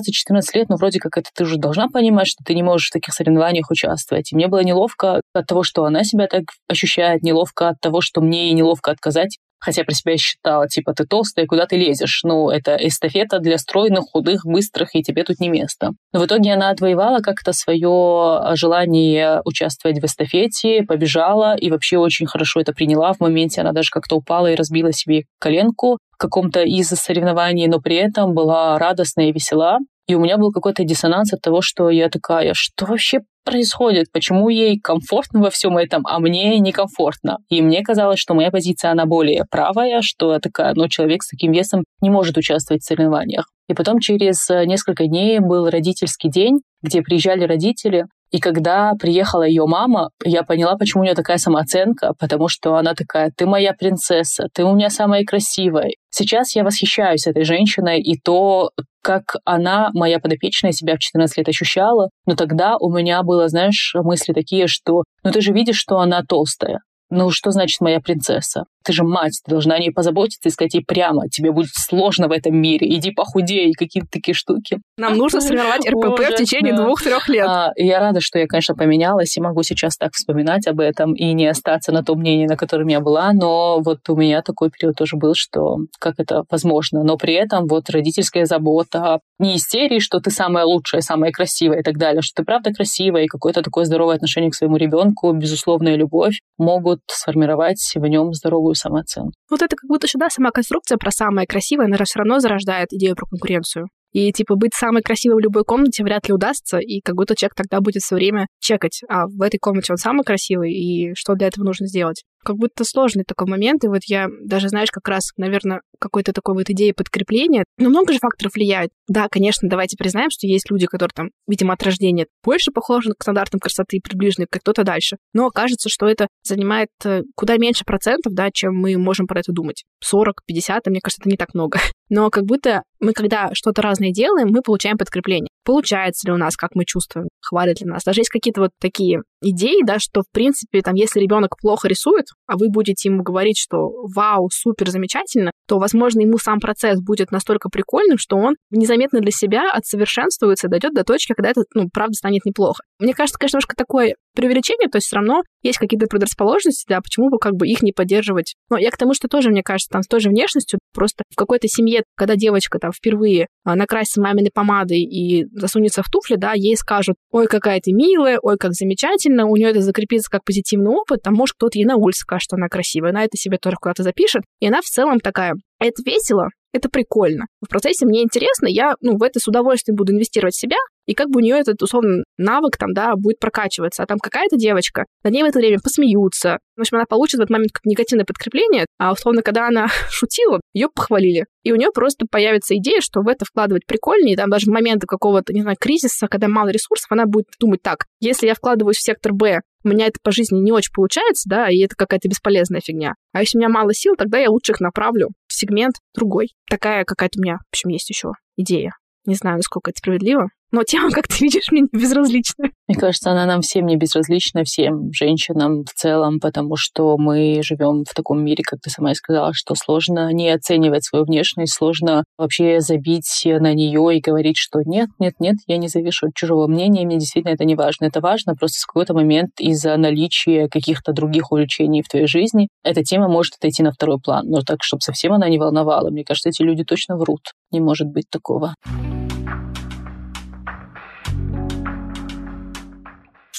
лет, ну, вроде как это ты уже должна понимать, что ты не можешь в таких соревнованиях участвовать. И мне было неловко от того, что она себя так ощущает, неловко от того, что мне ей неловко отказать хотя про себя считала, типа, ты толстая, куда ты лезешь? Ну, это эстафета для стройных, худых, быстрых, и тебе тут не место. Но в итоге она отвоевала как-то свое желание участвовать в эстафете, побежала и вообще очень хорошо это приняла. В моменте она даже как-то упала и разбила себе коленку каком-то из соревнований, но при этом была радостная и весела. И у меня был какой-то диссонанс от того, что я такая, что вообще происходит? Почему ей комфортно во всем этом, а мне некомфортно? И мне казалось, что моя позиция, она более правая, что такая, ну, человек с таким весом не может участвовать в соревнованиях. И потом через несколько дней был родительский день, где приезжали родители, и когда приехала ее мама, я поняла, почему у нее такая самооценка, потому что она такая, ты моя принцесса, ты у меня самая красивая. Сейчас я восхищаюсь этой женщиной и то, как она, моя подопечная, себя в 14 лет ощущала. Но тогда у меня было, знаешь, мысли такие, что ну ты же видишь, что она толстая. Ну, что значит моя принцесса? Ты же мать, ты должна о ней позаботиться и сказать ей прямо, тебе будет сложно в этом мире, иди похудей, какие-то такие штуки. Нам нужно сформировать РПП в течение двух-трех лет. А, я рада, что я, конечно, поменялась и могу сейчас так вспоминать об этом и не остаться на том мнении, на котором я была, но вот у меня такой период тоже был, что как это возможно, но при этом вот родительская забота, не истерии, что ты самая лучшая, самая красивая и так далее, что ты правда красивая и какое-то такое здоровое отношение к своему ребенку, безусловная любовь могут сформировать в нем здоровую самооценку. Вот это как будто сюда сама конструкция про самое красивое, она все равно зарождает идею про конкуренцию. И, типа, быть самой красивой в любой комнате вряд ли удастся, и как будто человек тогда будет все время чекать, а в этой комнате он самый красивый, и что для этого нужно сделать как будто сложный такой момент, и вот я даже, знаешь, как раз, наверное, какой-то такой вот идеи подкрепления. Но много же факторов влияют. Да, конечно, давайте признаем, что есть люди, которые там, видимо, от рождения больше похожи к стандартам красоты, приближены к кто-то дальше. Но кажется, что это занимает э, куда меньше процентов, да, чем мы можем про это думать. 40, 50, мне кажется, это не так много. *laughs* Но как будто мы, когда что-то разное делаем, мы получаем подкрепление. Получается ли у нас, как мы чувствуем, хвалит ли нас. Даже есть какие-то вот такие идеи, да, что, в принципе, там, если ребенок плохо рисует, а вы будете ему говорить, что вау, супер, замечательно, то, возможно, ему сам процесс будет настолько прикольным, что он незаметно для себя отсовершенствуется, дойдет до точки, когда это, ну, правда, станет неплохо. Мне кажется, конечно, немножко такое преувеличение, то есть все равно есть какие-то предрасположенности, да, почему бы как бы их не поддерживать. Но я к тому, что тоже, мне кажется, там с той же внешностью, просто в какой-то семье, когда девочка там впервые а, накрасится маминой помадой и засунется в туфли, да, ей скажут, ой, какая ты милая, ой, как замечательно, у нее это закрепится как позитивный опыт, там, может, кто-то ей на улице скажет, что она красивая, она это себе тоже куда-то запишет, и она в целом такая, это весело, это прикольно. В процессе мне интересно, я, ну, в это с удовольствием буду инвестировать в себя, и как бы у нее этот, условно, навык там, да, будет прокачиваться. А там какая-то девочка, над ней в это время посмеются. В общем, она получит в этот момент как негативное подкрепление, а условно, когда она *laughs* шутила, ее похвалили. И у нее просто появится идея, что в это вкладывать прикольнее, там даже в моменты какого-то, не знаю, кризиса, когда мало ресурсов, она будет думать так, если я вкладываюсь в сектор Б, у меня это по жизни не очень получается, да, и это какая-то бесполезная фигня. А если у меня мало сил, тогда я лучше их направлю в сегмент другой. Такая какая-то у меня, в общем, есть еще идея. Не знаю, насколько это справедливо, но тема, как ты видишь, мне не безразлична. Мне кажется, она нам всем не безразлична, всем женщинам в целом, потому что мы живем в таком мире, как ты сама и сказала, что сложно не оценивать свою внешность, сложно вообще забить на нее и говорить, что нет, нет, нет, я не завишу от чужого мнения, мне действительно это не важно. Это важно просто в какой-то момент из-за наличия каких-то других увлечений в твоей жизни эта тема может отойти на второй план. Но так, чтобы совсем она не волновала, мне кажется, эти люди точно врут. Не может быть такого.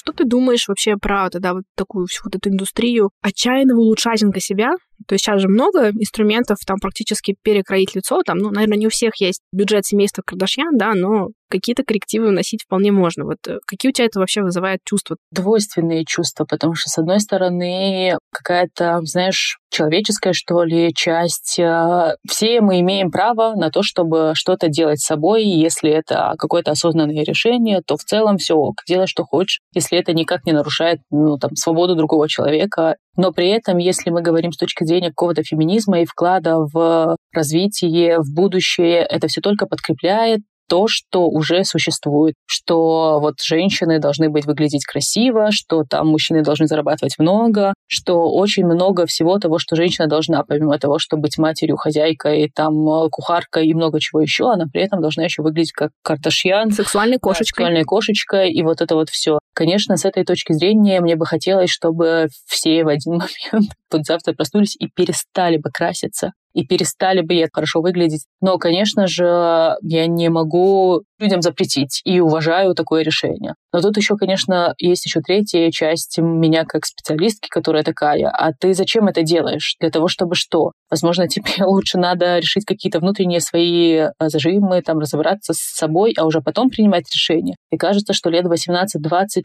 Что ты думаешь вообще про тогда вот такую всю вот эту индустрию отчаянного улучшательника себя? То есть сейчас же много инструментов там практически перекроить лицо. Там, ну, наверное, не у всех есть бюджет семейства Кардашьян, да, но какие-то коррективы вносить вполне можно. Вот э, какие у тебя это вообще вызывает чувства? Двойственные чувства, потому что, с одной стороны, какая-то, знаешь, человеческая, что ли, часть. Э, все мы имеем право на то, чтобы что-то делать с собой. Если это какое-то осознанное решение, то в целом все ок, делай, что хочешь, если это никак не нарушает ну, там, свободу другого человека. Но при этом, если мы говорим с точки зрения какого-то феминизма и вклада в развитие, в будущее, это все только подкрепляет то, что уже существует, что вот женщины должны быть выглядеть красиво, что там мужчины должны зарабатывать много, что очень много всего того, что женщина должна, помимо того, чтобы быть матерью, хозяйкой, там, э, кухаркой и много чего еще, она при этом должна еще выглядеть как Кардашьян. Сексуальной кошечкой. Да, сексуальной кошечкой, и вот это вот все. Конечно, с этой точки зрения мне бы хотелось, чтобы все в один *laughs* момент вот завтра проснулись и перестали бы краситься и перестали бы я хорошо выглядеть. Но, конечно же, я не могу людям запретить и уважаю такое решение. Но тут еще, конечно, есть еще третья часть меня как специалистки, которая такая, а ты зачем это делаешь? Для того, чтобы что? Возможно, *laughs* тебе лучше надо решить какие-то внутренние свои э, зажимы, там, разобраться с собой, а уже потом принимать решение. И кажется, что лет 18-20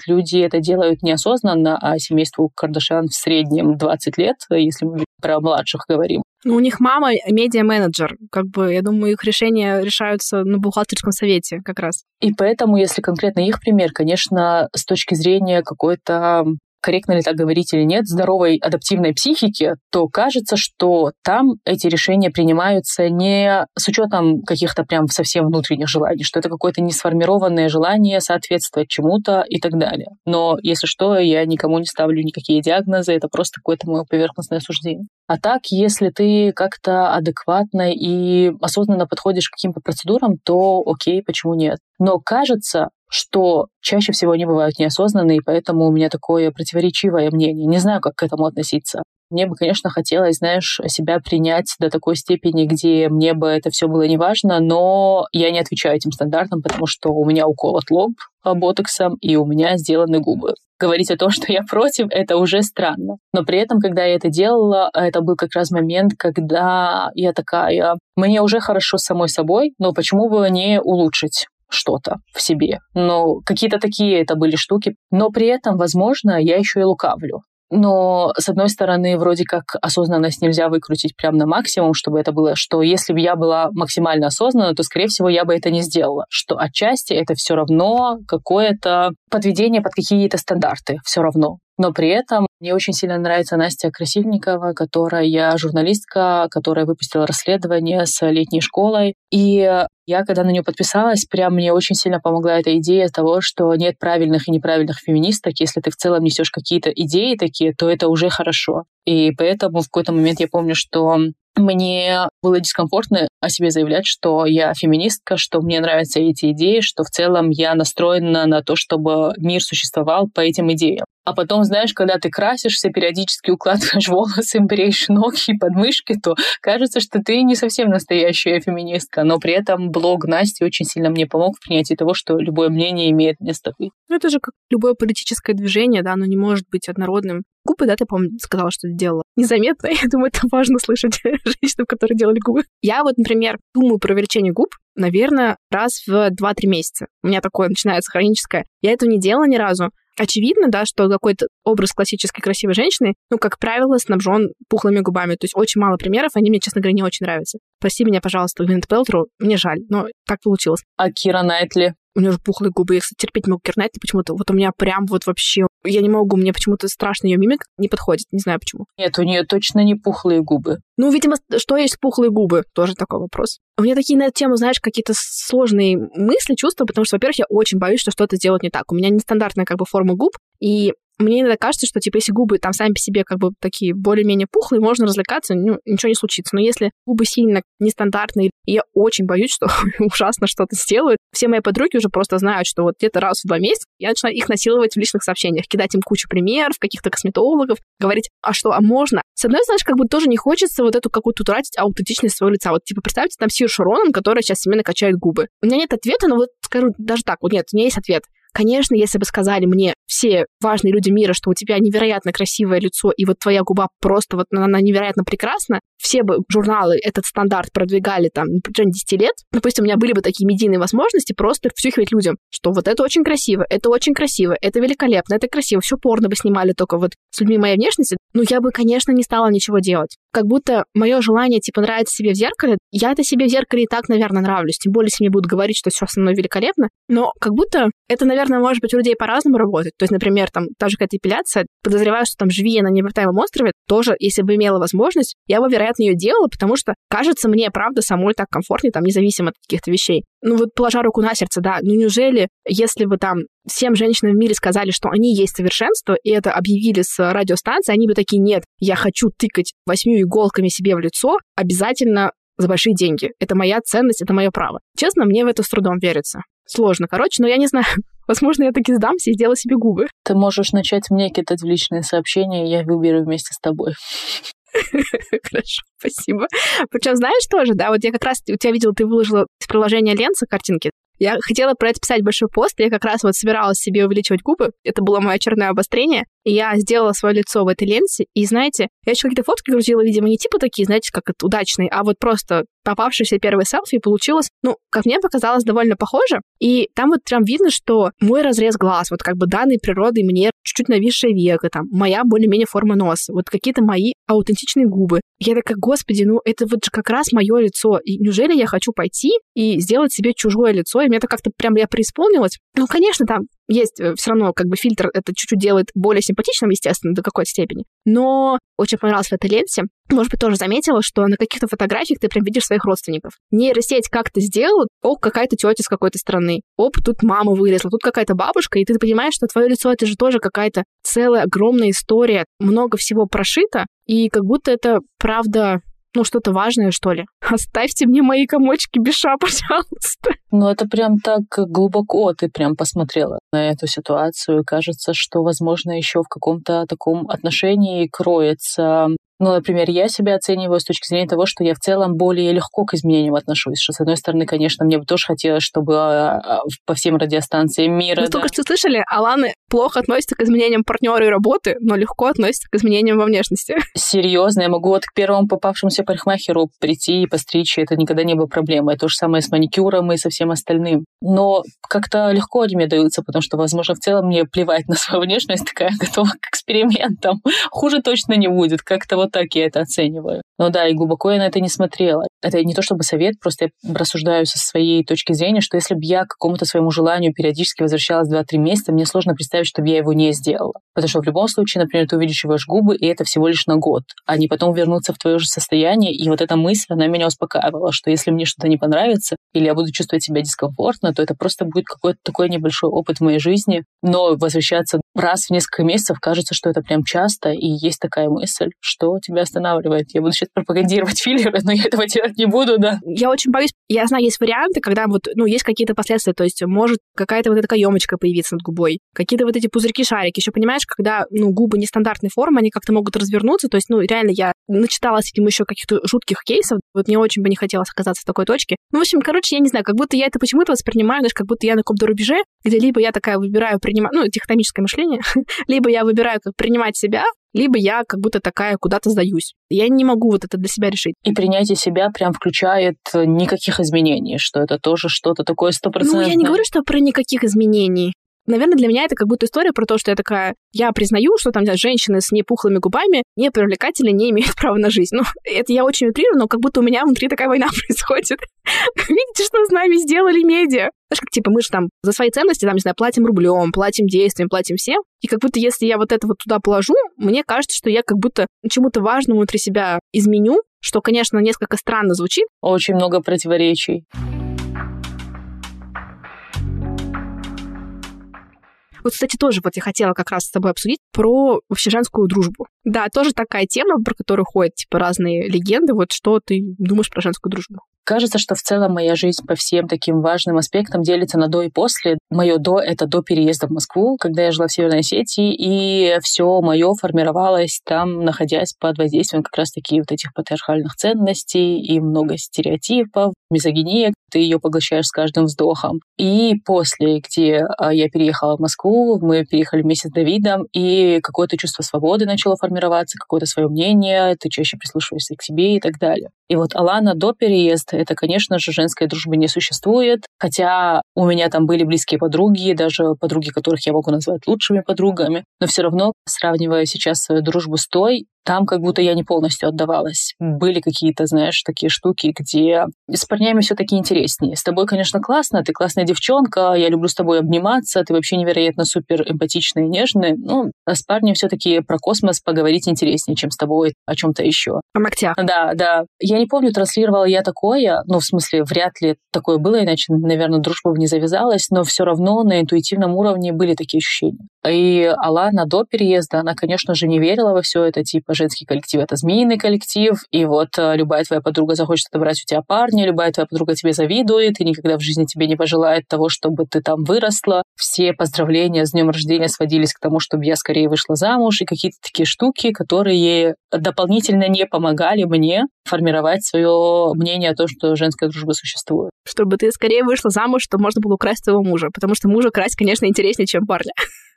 люди это делают неосознанно, а семейству Кардашан в среднем 20 лет, если мы про младших говорим. Ну, у них мама медиа-менеджер. Как бы, я думаю, их решения решаются на бухгалтерском совете как раз. И поэтому, если конкретно их пример, конечно, с точки зрения какой-то корректно ли так говорить или нет, здоровой адаптивной психики, то кажется, что там эти решения принимаются не с учетом каких-то прям совсем внутренних желаний, что это какое-то несформированное желание соответствовать чему-то и так далее. Но, если что, я никому не ставлю никакие диагнозы, это просто какое-то мое поверхностное суждение. А так, если ты как-то адекватно и осознанно подходишь к каким-то процедурам, то окей, почему нет? Но кажется, что чаще всего они бывают неосознанные, и поэтому у меня такое противоречивое мнение. Не знаю, как к этому относиться. Мне бы, конечно, хотелось, знаешь, себя принять до такой степени, где мне бы это все было неважно, но я не отвечаю этим стандартам, потому что у меня уколот лоб ботоксом, и у меня сделаны губы. Говорить о том, *laughs* что я против, это уже странно. Но при этом, когда я это делала, это был как раз момент, когда я такая, мне уже хорошо с самой собой, но почему бы не улучшить? Что-то в себе. Но какие-то такие это были штуки. Но при этом, возможно, я еще и лукавлю. Но, с одной стороны, вроде как осознанность нельзя выкрутить прям на максимум, чтобы это было, что если бы я была максимально осознанна, то, скорее всего, я бы это не сделала. Что отчасти это все равно какое-то подведение под какие-то стандарты, все равно. Но при этом мне очень сильно нравится Настя Красильникова, которая журналистка, которая выпустила расследование с летней школой. И я, когда на нее подписалась, прям мне очень сильно помогла эта идея того, что нет правильных и неправильных феминисток. Если ты в целом несешь какие-то идеи такие, то это уже хорошо. И поэтому в какой-то момент я помню, что мне было дискомфортно о себе заявлять, что я феминистка, что мне нравятся эти идеи, что в целом я настроена на то, чтобы мир существовал по этим идеям. А потом, знаешь, когда ты красишься, периодически укладываешь *laughs* волосы, бреешь ноги и подмышки, то кажется, что ты не совсем настоящая феминистка. Но при этом блог Насти очень сильно мне помог в принятии того, что любое мнение имеет место быть. Ну, это же как любое политическое движение, да, оно не может быть однородным. Губы, да, ты, по-моему, сказала, что сделала. Незаметно. *laughs* Я думаю, это важно слышать *laughs* женщинам, которые делали губы. Я вот, например, думаю про увеличение губ, наверное, раз в 2-3 месяца. У меня такое начинается хроническое. Я этого не делала ни разу, очевидно, да, что какой-то образ классической красивой женщины, ну, как правило, снабжен пухлыми губами. То есть очень мало примеров, они мне, честно говоря, не очень нравятся. Прости меня, пожалуйста, Гвинет Пелтру, мне жаль, но так получилось. А Кира Найтли? У нее же пухлые губы, я, кстати, терпеть могу Кира Найтли почему-то. Вот у меня прям вот вообще... Я не могу, мне почему-то страшно ее мимик не подходит, не знаю почему. Нет, у нее точно не пухлые губы. Ну, видимо, что есть пухлые губы? Тоже такой вопрос. У меня такие на эту тему, знаешь, какие-то сложные мысли, чувства, потому что, во-первых, я очень боюсь, что что-то сделать не так. У меня нестандартная как бы форма губ, и мне иногда кажется, что, типа, если губы там сами по себе как бы такие более-менее пухлые, можно развлекаться, ну, ничего не случится. Но если губы сильно нестандартные, я очень боюсь, что *laughs* ужасно что-то сделают. Все мои подруги уже просто знают, что вот где-то раз в два месяца я начинаю их насиловать в личных сообщениях, кидать им кучу примеров, каких-то косметологов, говорить, а что, а можно? С одной стороны, как бы тоже не хочется вот эту какую-то тратить аутентичность своего лица. Вот, типа, представьте там Сир Шуронан, которая сейчас себе накачает губы. У меня нет ответа, но вот скажу даже так, вот нет, у меня есть ответ. Конечно, если бы сказали мне все важные люди мира, что у тебя невероятно красивое лицо, и вот твоя губа просто вот она невероятно прекрасна, все бы журналы этот стандарт продвигали там на протяжении 10 лет. Допустим, у меня были бы такие медийные возможности просто втюхивать людям, что вот это очень красиво, это очень красиво, это великолепно, это красиво, все порно бы снимали только вот с людьми моей внешности. Ну, я бы, конечно, не стала ничего делать. Как будто мое желание, типа, нравится себе в зеркале, я это себе в зеркале и так, наверное, нравлюсь. Тем более, если мне будут говорить, что все со мной великолепно. Но как будто это, наверное, может быть у людей по-разному работать. То есть, например, там, та же какая-то эпиляция, подозреваю, что там, живи я на необитаемом острове, тоже, если бы имела возможность, я бы, вероятно, ее делала, потому что, кажется, мне, правда, самой так комфортнее, там, независимо от каких-то вещей. Ну вот, положа руку на сердце, да, ну неужели, если бы там всем женщинам в мире сказали, что они есть совершенство, и это объявили с радиостанции, они бы такие, нет, я хочу тыкать восьмью иголками себе в лицо, обязательно за большие деньги. Это моя ценность, это мое право. Честно, мне в это с трудом верится. Сложно, короче, но я не знаю. *laughs* Возможно, я таки сдамся и сделаю себе губы. Ты можешь начать мне кидать в личные сообщения, и я выберу вместе с тобой. *laughs* Хорошо, спасибо. Причем знаешь тоже, да, вот я как раз у тебя видела, ты выложила из приложения Ленса картинки. Я хотела про это писать большой пост, я как раз вот собиралась себе увеличивать губы. Это было мое очередное обострение. И я сделала свое лицо в этой ленте. И знаете, я еще какие-то фотки грузила, видимо, не типа такие, знаете, как это удачные, а вот просто попавшиеся первые селфи, получилось, ну, как мне показалось, довольно похоже. И там вот прям видно, что мой разрез глаз, вот как бы данный природой мне чуть-чуть нависшее века, там, моя более-менее форма носа, вот какие-то мои аутентичные губы. Я такая, господи, ну это вот же как раз мое лицо. И неужели я хочу пойти и сделать себе чужое лицо? И мне это как-то прям я преисполнилась. Ну, конечно, там есть э, все равно как бы фильтр это чуть-чуть делает более симпатичным, естественно, до какой-то степени. Но очень понравилось в этой ленте. Может быть, тоже заметила, что на каких-то фотографиях ты прям видишь своих родственников. Нейросеть как-то сделала, о, какая-то тетя с какой-то страны, оп, тут мама вылезла, тут какая-то бабушка, и ты понимаешь, что твое лицо это же тоже какая-то целая огромная история, много всего прошито, и как будто это правда ну, что-то важное, что ли. *laughs* Оставьте мне мои комочки Биша, *laughs* пожалуйста. Ну, это прям так глубоко ты прям посмотрела на эту ситуацию. Кажется, что, возможно, еще в каком-то таком отношении кроется ну, например, я себя оцениваю с точки зрения того, что я в целом более легко к изменениям отношусь. Что, с одной стороны, конечно, мне бы тоже хотелось, чтобы а, а, по всем радиостанциям мира... Вы да. только что слышали, Алана плохо относится к изменениям партнера и работы, но легко относится к изменениям во внешности. *laughs* Серьезно, я могу вот к первому попавшемуся парикмахеру прийти и постричь, и это никогда не было проблемой. То же самое с маникюром и со всем остальным. Но как-то легко они мне даются, потому что, возможно, в целом мне плевать на свою внешность, такая готова к экспериментам. *laughs* Хуже точно не будет. Как-то вот так я это оцениваю. Ну да, и глубоко я на это не смотрела. Это не то чтобы совет, просто я рассуждаю со своей точки зрения, что если бы я к какому-то своему желанию периодически возвращалась 2-3 месяца, мне сложно представить, представить, чтобы я его не сделала. Потому что в любом случае, например, ты увеличиваешь губы, и это всего лишь на год. А не потом вернуться в твое же состояние. И вот эта мысль, она меня успокаивала, что если мне что-то не понравится, или я буду чувствовать себя дискомфортно, то это просто будет какой-то такой небольшой опыт в моей жизни. Но возвращаться раз в несколько месяцев кажется, что это прям часто, и есть такая мысль, что тебя останавливает. Я буду сейчас пропагандировать *laughs* филлеры, но я этого делать не буду, да. Я очень боюсь. Я знаю, есть варианты, когда вот, ну, есть какие-то последствия, то есть может какая-то вот эта каемочка появиться над губой, какие-то вот эти пузырьки-шарики. Еще понимаешь, когда, ну, губы нестандартной формы, они как-то могут развернуться, то есть, ну, реально я начиталась этим еще каких-то жутких кейсов, вот мне очень бы не хотелось оказаться в такой точке. Ну, в общем, короче, я не знаю, как будто я это почему-то воспринимаю, знаешь, как будто я на каком-то рубеже, где либо я такая выбираю принимать, ну, техномическое мышление, *laughs* либо я выбираю как принимать себя, либо я как будто такая куда-то сдаюсь. Я не могу вот это для себя решить. И принятие себя прям включает э, никаких изменений, что это тоже что-то такое стопроцентное. Ну, я не говорю, что про никаких изменений. Наверное, для меня это как будто история про то, что я такая, я признаю, что там женщины с непухлыми губами не привлекательны, не имеют *laughs* права на жизнь. Ну, это я очень утрирую, но как будто у меня внутри такая война *laughs* происходит. *laughs* Видите, что с нами сделали медиа? Знаешь, как типа мы же там за свои ценности, там, не знаю, платим рублем, платим действием, платим всем. И как будто если я вот это вот туда положу, мне кажется, что я как будто чему-то важному внутри себя изменю, что, конечно, несколько странно звучит. Очень много противоречий. Вот, кстати, тоже вот я хотела как раз с тобой обсудить про вообще женскую дружбу. Да, тоже такая тема, про которую ходят типа разные легенды. Вот что ты думаешь про женскую дружбу? Кажется, что в целом моя жизнь по всем таким важным аспектам делится на до и после. Мое до — это до переезда в Москву, когда я жила в Северной Осетии, и все мое формировалось там, находясь под воздействием как раз-таки вот этих патриархальных ценностей и много стереотипов, мизогиния, ты ее поглощаешь с каждым вздохом. И после, где а, я переехала в Москву, мы переехали вместе с Давидом, и какое-то чувство свободы начало формироваться, какое-то свое мнение, ты чаще прислушиваешься к себе и так далее. И вот Алана до переезда, это, конечно же, женской дружбы не существует, хотя у меня там были близкие подруги, даже подруги, которых я могу назвать лучшими подругами, но все равно, сравнивая сейчас свою дружбу с той, там как будто я не полностью отдавалась. Были какие-то, знаешь, такие штуки, где с парнями все таки интереснее. С тобой, конечно, классно, ты классная девчонка, я люблю с тобой обниматься, ты вообще невероятно супер эмпатичная и нежная. Ну, а с парнем все таки про космос поговорить интереснее, чем с тобой о чем то еще. О ногтях. Да, да. Я не помню, транслировала я такое, ну, в смысле, вряд ли такое было, иначе, наверное, дружба бы не завязалась, но все равно на интуитивном уровне были такие ощущения. И Алана до переезда, она, конечно же, не верила во все это, типа, женский коллектив — это змеиный коллектив, и вот э, любая твоя подруга захочет отобрать у тебя парня, любая твоя подруга тебе завидует, и никогда в жизни тебе не пожелает того, чтобы ты там выросла. Все поздравления с днем рождения сводились к тому, чтобы я скорее вышла замуж, и какие-то такие штуки, которые дополнительно не помогали мне формировать свое мнение о том, что женская дружба существует. Чтобы ты скорее вышла замуж, чтобы можно было украсть своего мужа, потому что мужа красть, конечно, интереснее, чем парня.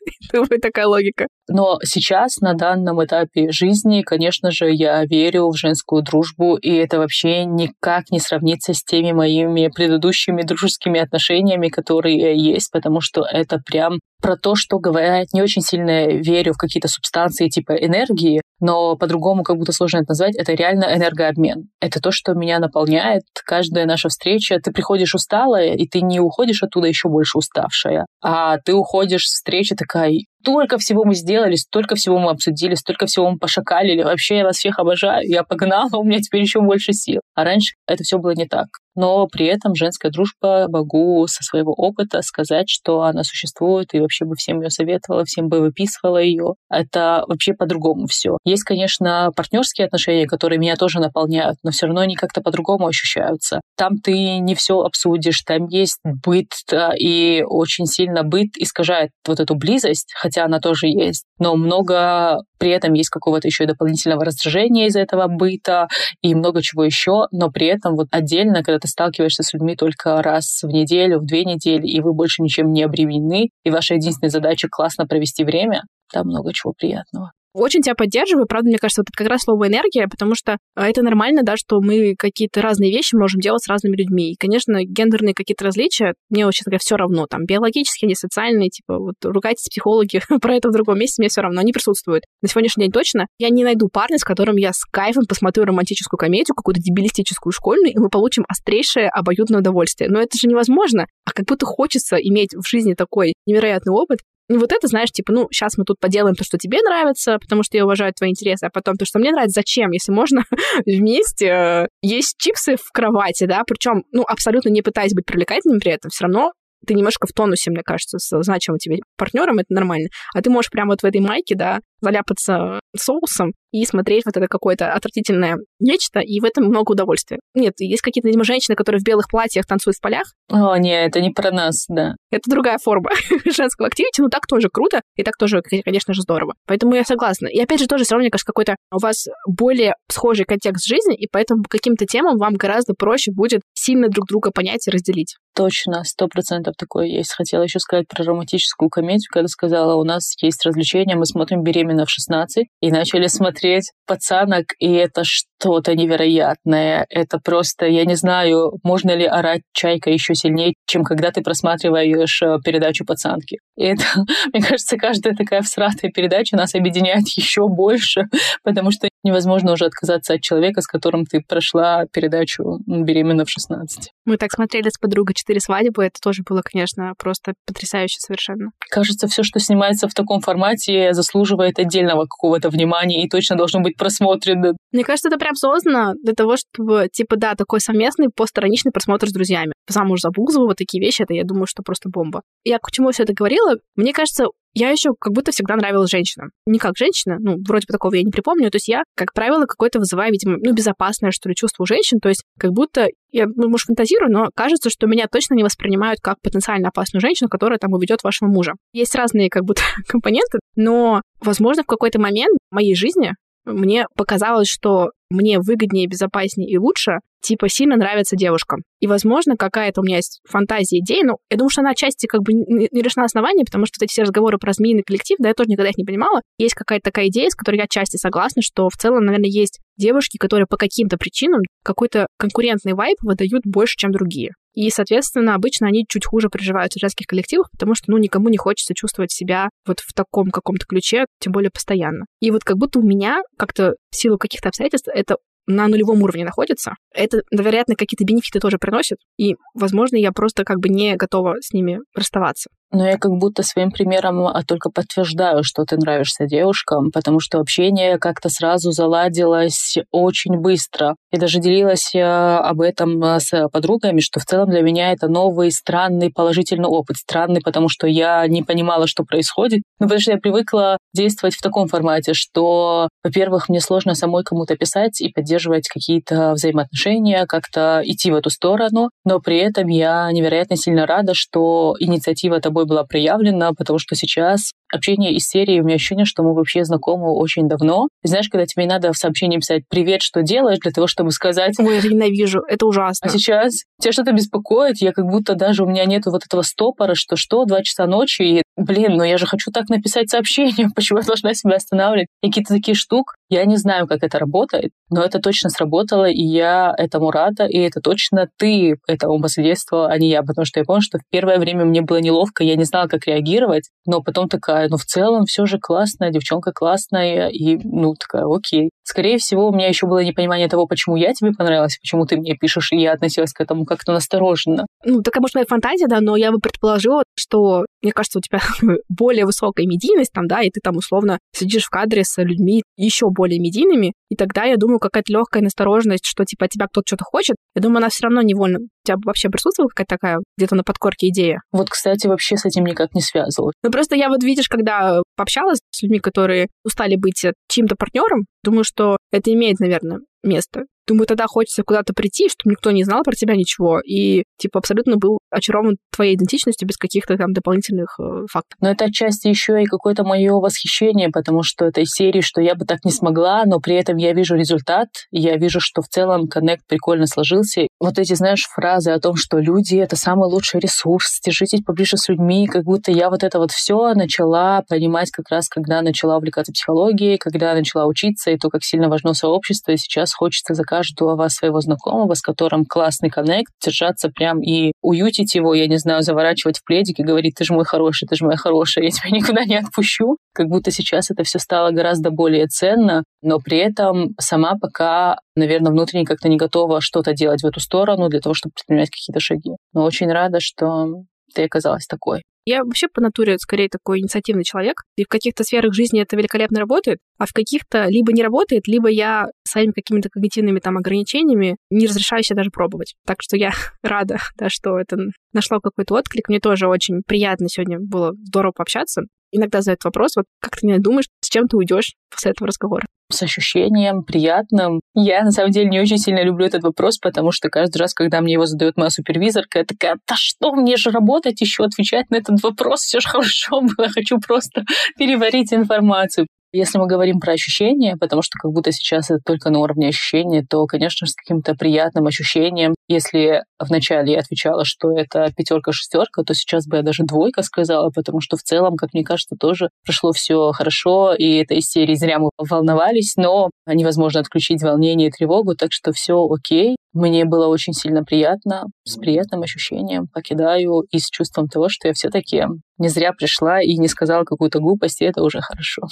*laughs* Думаю, такая логика. Но сейчас, на данном этапе жизни, конечно же, я верю в женскую дружбу, и это вообще никак не сравнится с теми моими предыдущими дружескими отношениями, которые есть, потому что это прям про то, что говорят, не очень сильно верю в какие-то субстанции типа энергии, но по-другому как будто сложно это назвать, это реально энергообмен. Это то, что меня наполняет. Каждая наша встреча, ты приходишь усталая, и ты не уходишь оттуда еще больше уставшая, а ты уходишь с встречи такая, столько всего мы сделали, столько всего мы обсудили, столько всего мы пошакалили. Вообще, я вас всех обожаю, я погнала, у меня теперь еще больше сил. А раньше это все было не так. Но при этом женская дружба, могу со своего опыта сказать, что она существует, и вообще бы всем ее советовала, всем бы выписывала ее. Это вообще по-другому все. Есть, конечно, партнерские отношения, которые меня тоже наполняют, но все равно они как-то по-другому ощущаются. Там ты не все обсудишь, там есть быт, и очень сильно быт искажает вот эту близость, хотя она тоже есть. Но много при этом есть какого-то еще и дополнительного раздражения из этого быта и много чего еще, но при этом вот отдельно, когда ты сталкиваешься с людьми только раз в неделю, в две недели, и вы больше ничем не обременены, и ваша единственная задача классно провести время, там много чего приятного. Очень тебя поддерживаю. Правда, мне кажется, вот это как раз слово энергия, потому что а, это нормально, да, что мы какие-то разные вещи можем делать с разными людьми. И, конечно, гендерные какие-то различия, мне очень говоря, все равно. Там биологические, не социальные, типа, вот ругайтесь психологи *laughs* про это в другом месте, мне все равно, они присутствуют. На сегодняшний день точно я не найду парня, с которым я с кайфом посмотрю романтическую комедию, какую-то дебилистическую школьную, и мы получим острейшее обоюдное удовольствие. Но это же невозможно. А как будто хочется иметь в жизни такой невероятный опыт, Не вот это, знаешь, типа, ну, сейчас мы тут поделаем то, что тебе нравится, потому что я уважаю твои интересы, а потом то, что мне нравится, зачем, если можно *laughs* вместе э, есть чипсы в кровати, да, причем, ну, абсолютно не пытаясь быть привлекательным при этом, все равно ты немножко в тонусе, мне кажется, с значимым тебе партнером, это нормально. А ты можешь прямо вот в этой майке, да, заляпаться соусом и смотреть вот это какое-то отвратительное нечто, и в этом много удовольствия. Нет, есть какие-то, видимо, женщины, которые в белых платьях танцуют в полях. О, нет, это не про нас, да. Это другая форма *laughs* женского активити, но так тоже круто, и так тоже, конечно же, здорово. Поэтому я согласна. И опять же, тоже все равно, мне кажется, какой-то у вас более схожий контекст жизни, и поэтому по каким-то темам вам гораздо проще будет сильно друг друга понять и разделить. Точно, сто процентов такое есть. Хотела еще сказать про романтическую комедию, когда сказала, у нас есть развлечения, мы смотрим «Беременна в 16», и начали смотреть «Пацанок», и это что-то невероятное. Это просто, я не знаю, можно ли орать «Чайка» еще сильнее, чем когда ты просматриваешь э, передачу «Пацанки». И это, *laughs* мне кажется, каждая такая всратая передача нас объединяет еще больше, *laughs* потому что невозможно уже отказаться от человека, с которым ты прошла передачу «Беременна в 16». Мы так смотрели с подругой «Четыре свадьбы», это тоже было, конечно, просто потрясающе совершенно. Кажется, все, что снимается в таком формате, заслуживает отдельного какого-то внимания и точно должно быть просмотрено. Мне кажется, это прям создано для того, чтобы, типа, да, такой совместный постраничный просмотр с друзьями. Замуж за Бузову, вот такие вещи, это, я думаю, что просто бомба. Я к чему все это говорила? Мне кажется, я еще как будто всегда нравилась женщинам. Не как женщина, ну, вроде бы такого я не припомню. То есть я, как правило, какое-то вызываю, видимо, ну, безопасное, что ли, чувство у женщин. То есть как будто, я, ну, может, фантазирую, но кажется, что меня точно не воспринимают как потенциально опасную женщину, которая там уведет вашего мужа. Есть разные, как будто, *laughs* компоненты, но, возможно, в какой-то момент в моей жизни мне показалось, что мне выгоднее, безопаснее и лучше, типа, сильно нравится девушкам. И, возможно, какая-то у меня есть фантазия, идея, ну, я думаю, что она отчасти как бы не решена основания, потому что вот эти все разговоры про змеиный коллектив, да, я тоже никогда их не понимала. Есть какая-то такая идея, с которой я отчасти согласна, что в целом, наверное, есть девушки, которые по каким-то причинам какой-то конкурентный вайп выдают больше, чем другие. И, соответственно, обычно они чуть хуже приживаются в женских коллективах, потому что, ну, никому не хочется чувствовать себя вот в таком каком-то ключе, тем более постоянно. И вот как будто у меня как-то в силу каких-то обстоятельств это на нулевом уровне находится. Это, вероятно, какие-то бенефиты тоже приносит. И, возможно, я просто как бы не готова с ними расставаться. Но я как будто своим примером а, только подтверждаю, что ты нравишься девушкам, потому что общение как-то сразу заладилось очень быстро. Я даже делилась а, об этом а, с подругами, что в целом для меня это новый, странный, положительный опыт. Странный, потому что я не понимала, что происходит. Ну, потому что я привыкла действовать в таком формате, что, во-первых, мне сложно самой кому-то писать и поддерживать какие-то взаимоотношения, как-то идти в эту сторону, но при этом я невероятно сильно рада, что инициатива тобой была проявлена, потому что сейчас общение из серии, у меня ощущение, что мы вообще знакомы очень давно. И знаешь, когда тебе надо в сообщении писать «Привет, что делаешь?» для того, чтобы сказать... Ой, я ненавижу, это ужасно. А сейчас тебя что-то беспокоит, я как будто даже у меня нету вот этого стопора, что что, два часа ночи, и, блин, ну я же хочу так написать сообщение, *laughs* почему я должна себя останавливать? И какие-то такие штук, я не знаю, как это работает, но это точно сработало, и я этому рада, и это точно ты этому посодействовала, а не я, потому что я помню, что в первое время мне было неловко, я не знала, как реагировать, но потом такая, ну в целом все же классно, девчонка классная, и ну такая, окей. Скорее всего, у меня еще было непонимание того, почему я тебе понравилась, почему ты мне пишешь, и я относилась к этому как-то настороженно. Ну, такая, может, моя фантазия, да, но я бы предположила, что, мне кажется, у тебя *laughs* более высокая медийность там, да, и ты там условно сидишь в кадре с людьми еще более медийными, и тогда, я думаю, какая-то легкая настороженность, что, типа, от тебя кто-то что-то хочет, я думаю, она все равно невольно. У тебя вообще присутствовала какая-то такая где-то на подкорке идея? Вот, кстати, вообще с этим никак не связывалась. Ну, просто я вот, видишь, когда пообщалась с людьми, которые устали быть чьим-то партнером, думаю, что это имеет, наверное, место. Думаю, тогда хочется куда-то прийти, чтобы никто не знал про тебя ничего, и, типа, абсолютно был очарован твоей идентичностью без каких-то там дополнительных э, фактов. Но это отчасти еще и какое-то мое восхищение, потому что это из серии, что я бы так не смогла, но при этом я вижу результат, я вижу, что в целом коннект прикольно сложился. Вот эти, знаешь, фразы о том, что люди — это самый лучший ресурс, держитесь поближе с людьми, как будто я вот это вот все начала понимать как раз, когда начала увлекаться психологией, когда начала учиться, и то, как сильно важно сообщество, и сейчас хочется за каждого своего знакомого, с которым классный коннект, держаться прям и уютить его, я не знаю, заворачивать в пледик и говорить, ты же мой хороший, ты же моя хорошая, я тебя никуда не отпущу. Как будто сейчас это все стало гораздо более ценно, но при этом сама пока, наверное, внутренне как-то не готова что-то делать в эту сторону для того, чтобы предпринимать какие-то шаги. Но очень рада, что ты оказалась такой. Я вообще по натуре скорее такой инициативный человек, и в каких-то сферах жизни это великолепно работает, а в каких-то либо не работает, либо я своими какими-то когнитивными там ограничениями не разрешаю себе даже пробовать. Так что я *laughs* рада, да, что это нашло какой-то отклик. Мне тоже очень приятно сегодня было здорово пообщаться. Иногда задают вопрос, вот как ты не думаешь, с чем ты уйдешь после этого разговора? с ощущением приятным. Я, на самом деле, не очень сильно люблю этот вопрос, потому что каждый раз, когда мне его задает моя супервизорка, я такая, да что, мне же работать еще, отвечать на этот вопрос, все же хорошо было, *laughs* хочу просто переварить информацию. Если мы говорим про ощущения, потому что как будто сейчас это только на уровне ощущения, то, конечно с каким-то приятным ощущением. Если вначале я отвечала, что это пятерка-шестерка, то сейчас бы я даже двойка сказала, потому что в целом, как мне кажется, тоже прошло все хорошо, и этой серии зря мы волновались, но невозможно отключить волнение и тревогу, так что все окей. Мне было очень сильно приятно, с приятным ощущением покидаю и с чувством того, что я все-таки не зря пришла и не сказала какую-то глупость, и это уже хорошо.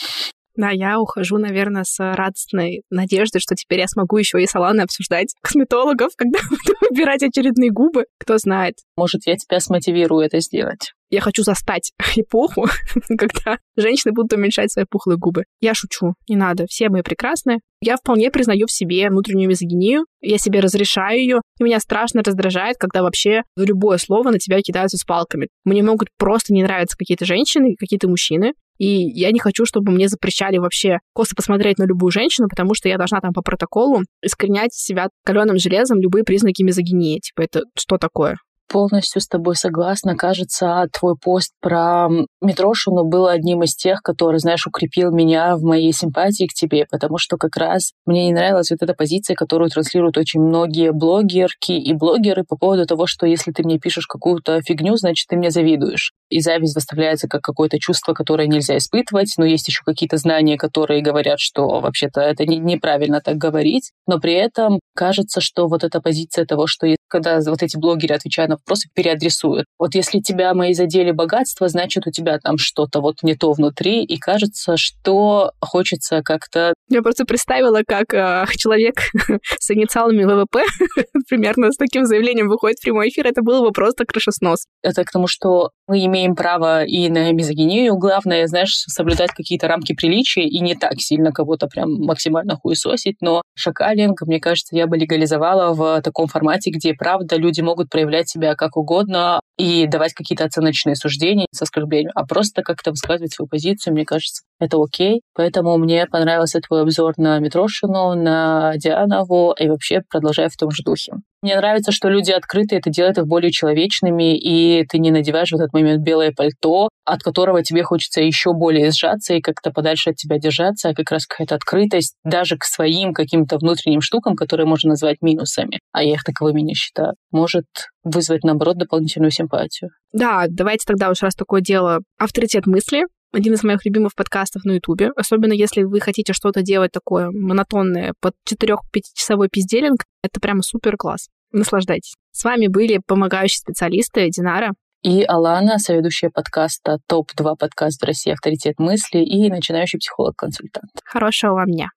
Да, я ухожу, наверное, с радостной надеждой, что теперь я смогу еще и салоны обсуждать косметологов, когда *laughs* буду выбирать очередные губы. Кто знает. Может, я тебя смотивирую это сделать. Я хочу застать *laughs* эпоху, *laughs* когда женщины будут уменьшать свои пухлые губы. Я шучу, не надо, все мы прекрасны. Я вполне признаю в себе внутреннюю мизогинию, я себе разрешаю ее, и меня страшно раздражает, когда вообще любое слово на тебя кидаются с палками. Мне могут просто не нравиться какие-то женщины, какие-то мужчины, и я не хочу, чтобы мне запрещали вообще косо посмотреть на любую женщину, потому что я должна там по протоколу искоренять из себя каленым железом любые признаки мизогинии. Типа, это что такое? Полностью с тобой согласна. Кажется, твой пост про Митрошину был одним из тех, который, знаешь, укрепил меня в моей симпатии к тебе, потому что как раз мне не нравилась вот эта позиция, которую транслируют очень многие блогерки и блогеры по поводу того, что если ты мне пишешь какую-то фигню, значит, ты мне завидуешь. И зависть выставляется как какое-то чувство, которое нельзя испытывать, но есть еще какие-то знания, которые говорят, что вообще-то это не, неправильно так говорить, но при этом кажется, что вот эта позиция того, что когда вот эти блогеры отвечают на вопросы, переадресуют. Вот если тебя мои задели богатство, значит, у тебя там что-то вот не то внутри, и кажется, что хочется как-то... Я просто представила, как э, человек *laughs* с инициалами ВВП *laughs* примерно с таким заявлением выходит в прямой эфир, это было бы просто крышеснос. Это к тому, что мы имеем право и на мизогинию. Главное, знаешь, соблюдать какие-то рамки приличия и не так сильно кого-то прям максимально хуесосить. Но шакалинг, мне кажется, я бы легализовала в таком формате, где, правда, люди могут проявлять себя как угодно и давать какие-то оценочные суждения с оскорблением, а просто как-то высказывать свою позицию, мне кажется, это окей. Поэтому мне понравился твой обзор на Митрошину, на Дианову и вообще продолжаю в том же духе. Мне нравится, что люди открыты, это делает их более человечными, и ты не надеваешь в этот момент белое пальто, от которого тебе хочется еще более сжаться и как-то подальше от тебя держаться, а как раз какая-то открытость даже к своим каким-то внутренним штукам, которые можно назвать минусами, а я их таковыми не считаю, может вызвать, наоборот, дополнительную симпатию. Да, давайте тогда уж раз такое дело, авторитет мысли, один из моих любимых подкастов на Ютубе. Особенно если вы хотите что-то делать такое монотонное под 4-5-часовой пизделинг, это прямо супер класс. Наслаждайтесь. С вами были помогающие специалисты Динара и Алана, соведущая подкаста ТОП-2 подкаст в России «Авторитет мысли» и начинающий психолог-консультант. Хорошего вам дня.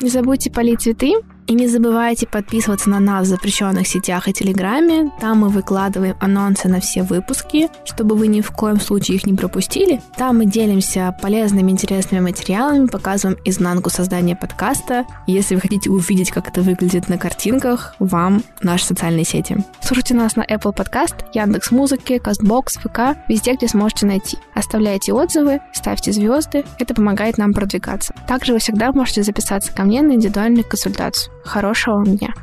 Не забудьте полить цветы и не забывайте подписываться на нас в запрещенных сетях и Телеграме. Там мы выкладываем анонсы на все выпуски, чтобы вы ни в коем случае их не пропустили. Там мы делимся полезными, интересными материалами, показываем изнанку создания подкаста. Если вы хотите увидеть, как это выглядит на картинках, вам наши социальные сети. Слушайте нас на Apple Podcast, Яндекс Музыки, Castbox, ВК, везде, где сможете найти. Оставляйте отзывы, ставьте звезды, это помогает нам продвигаться. Также вы всегда можете записаться ко мне на индивидуальную консультацию. Хорошего вам дня!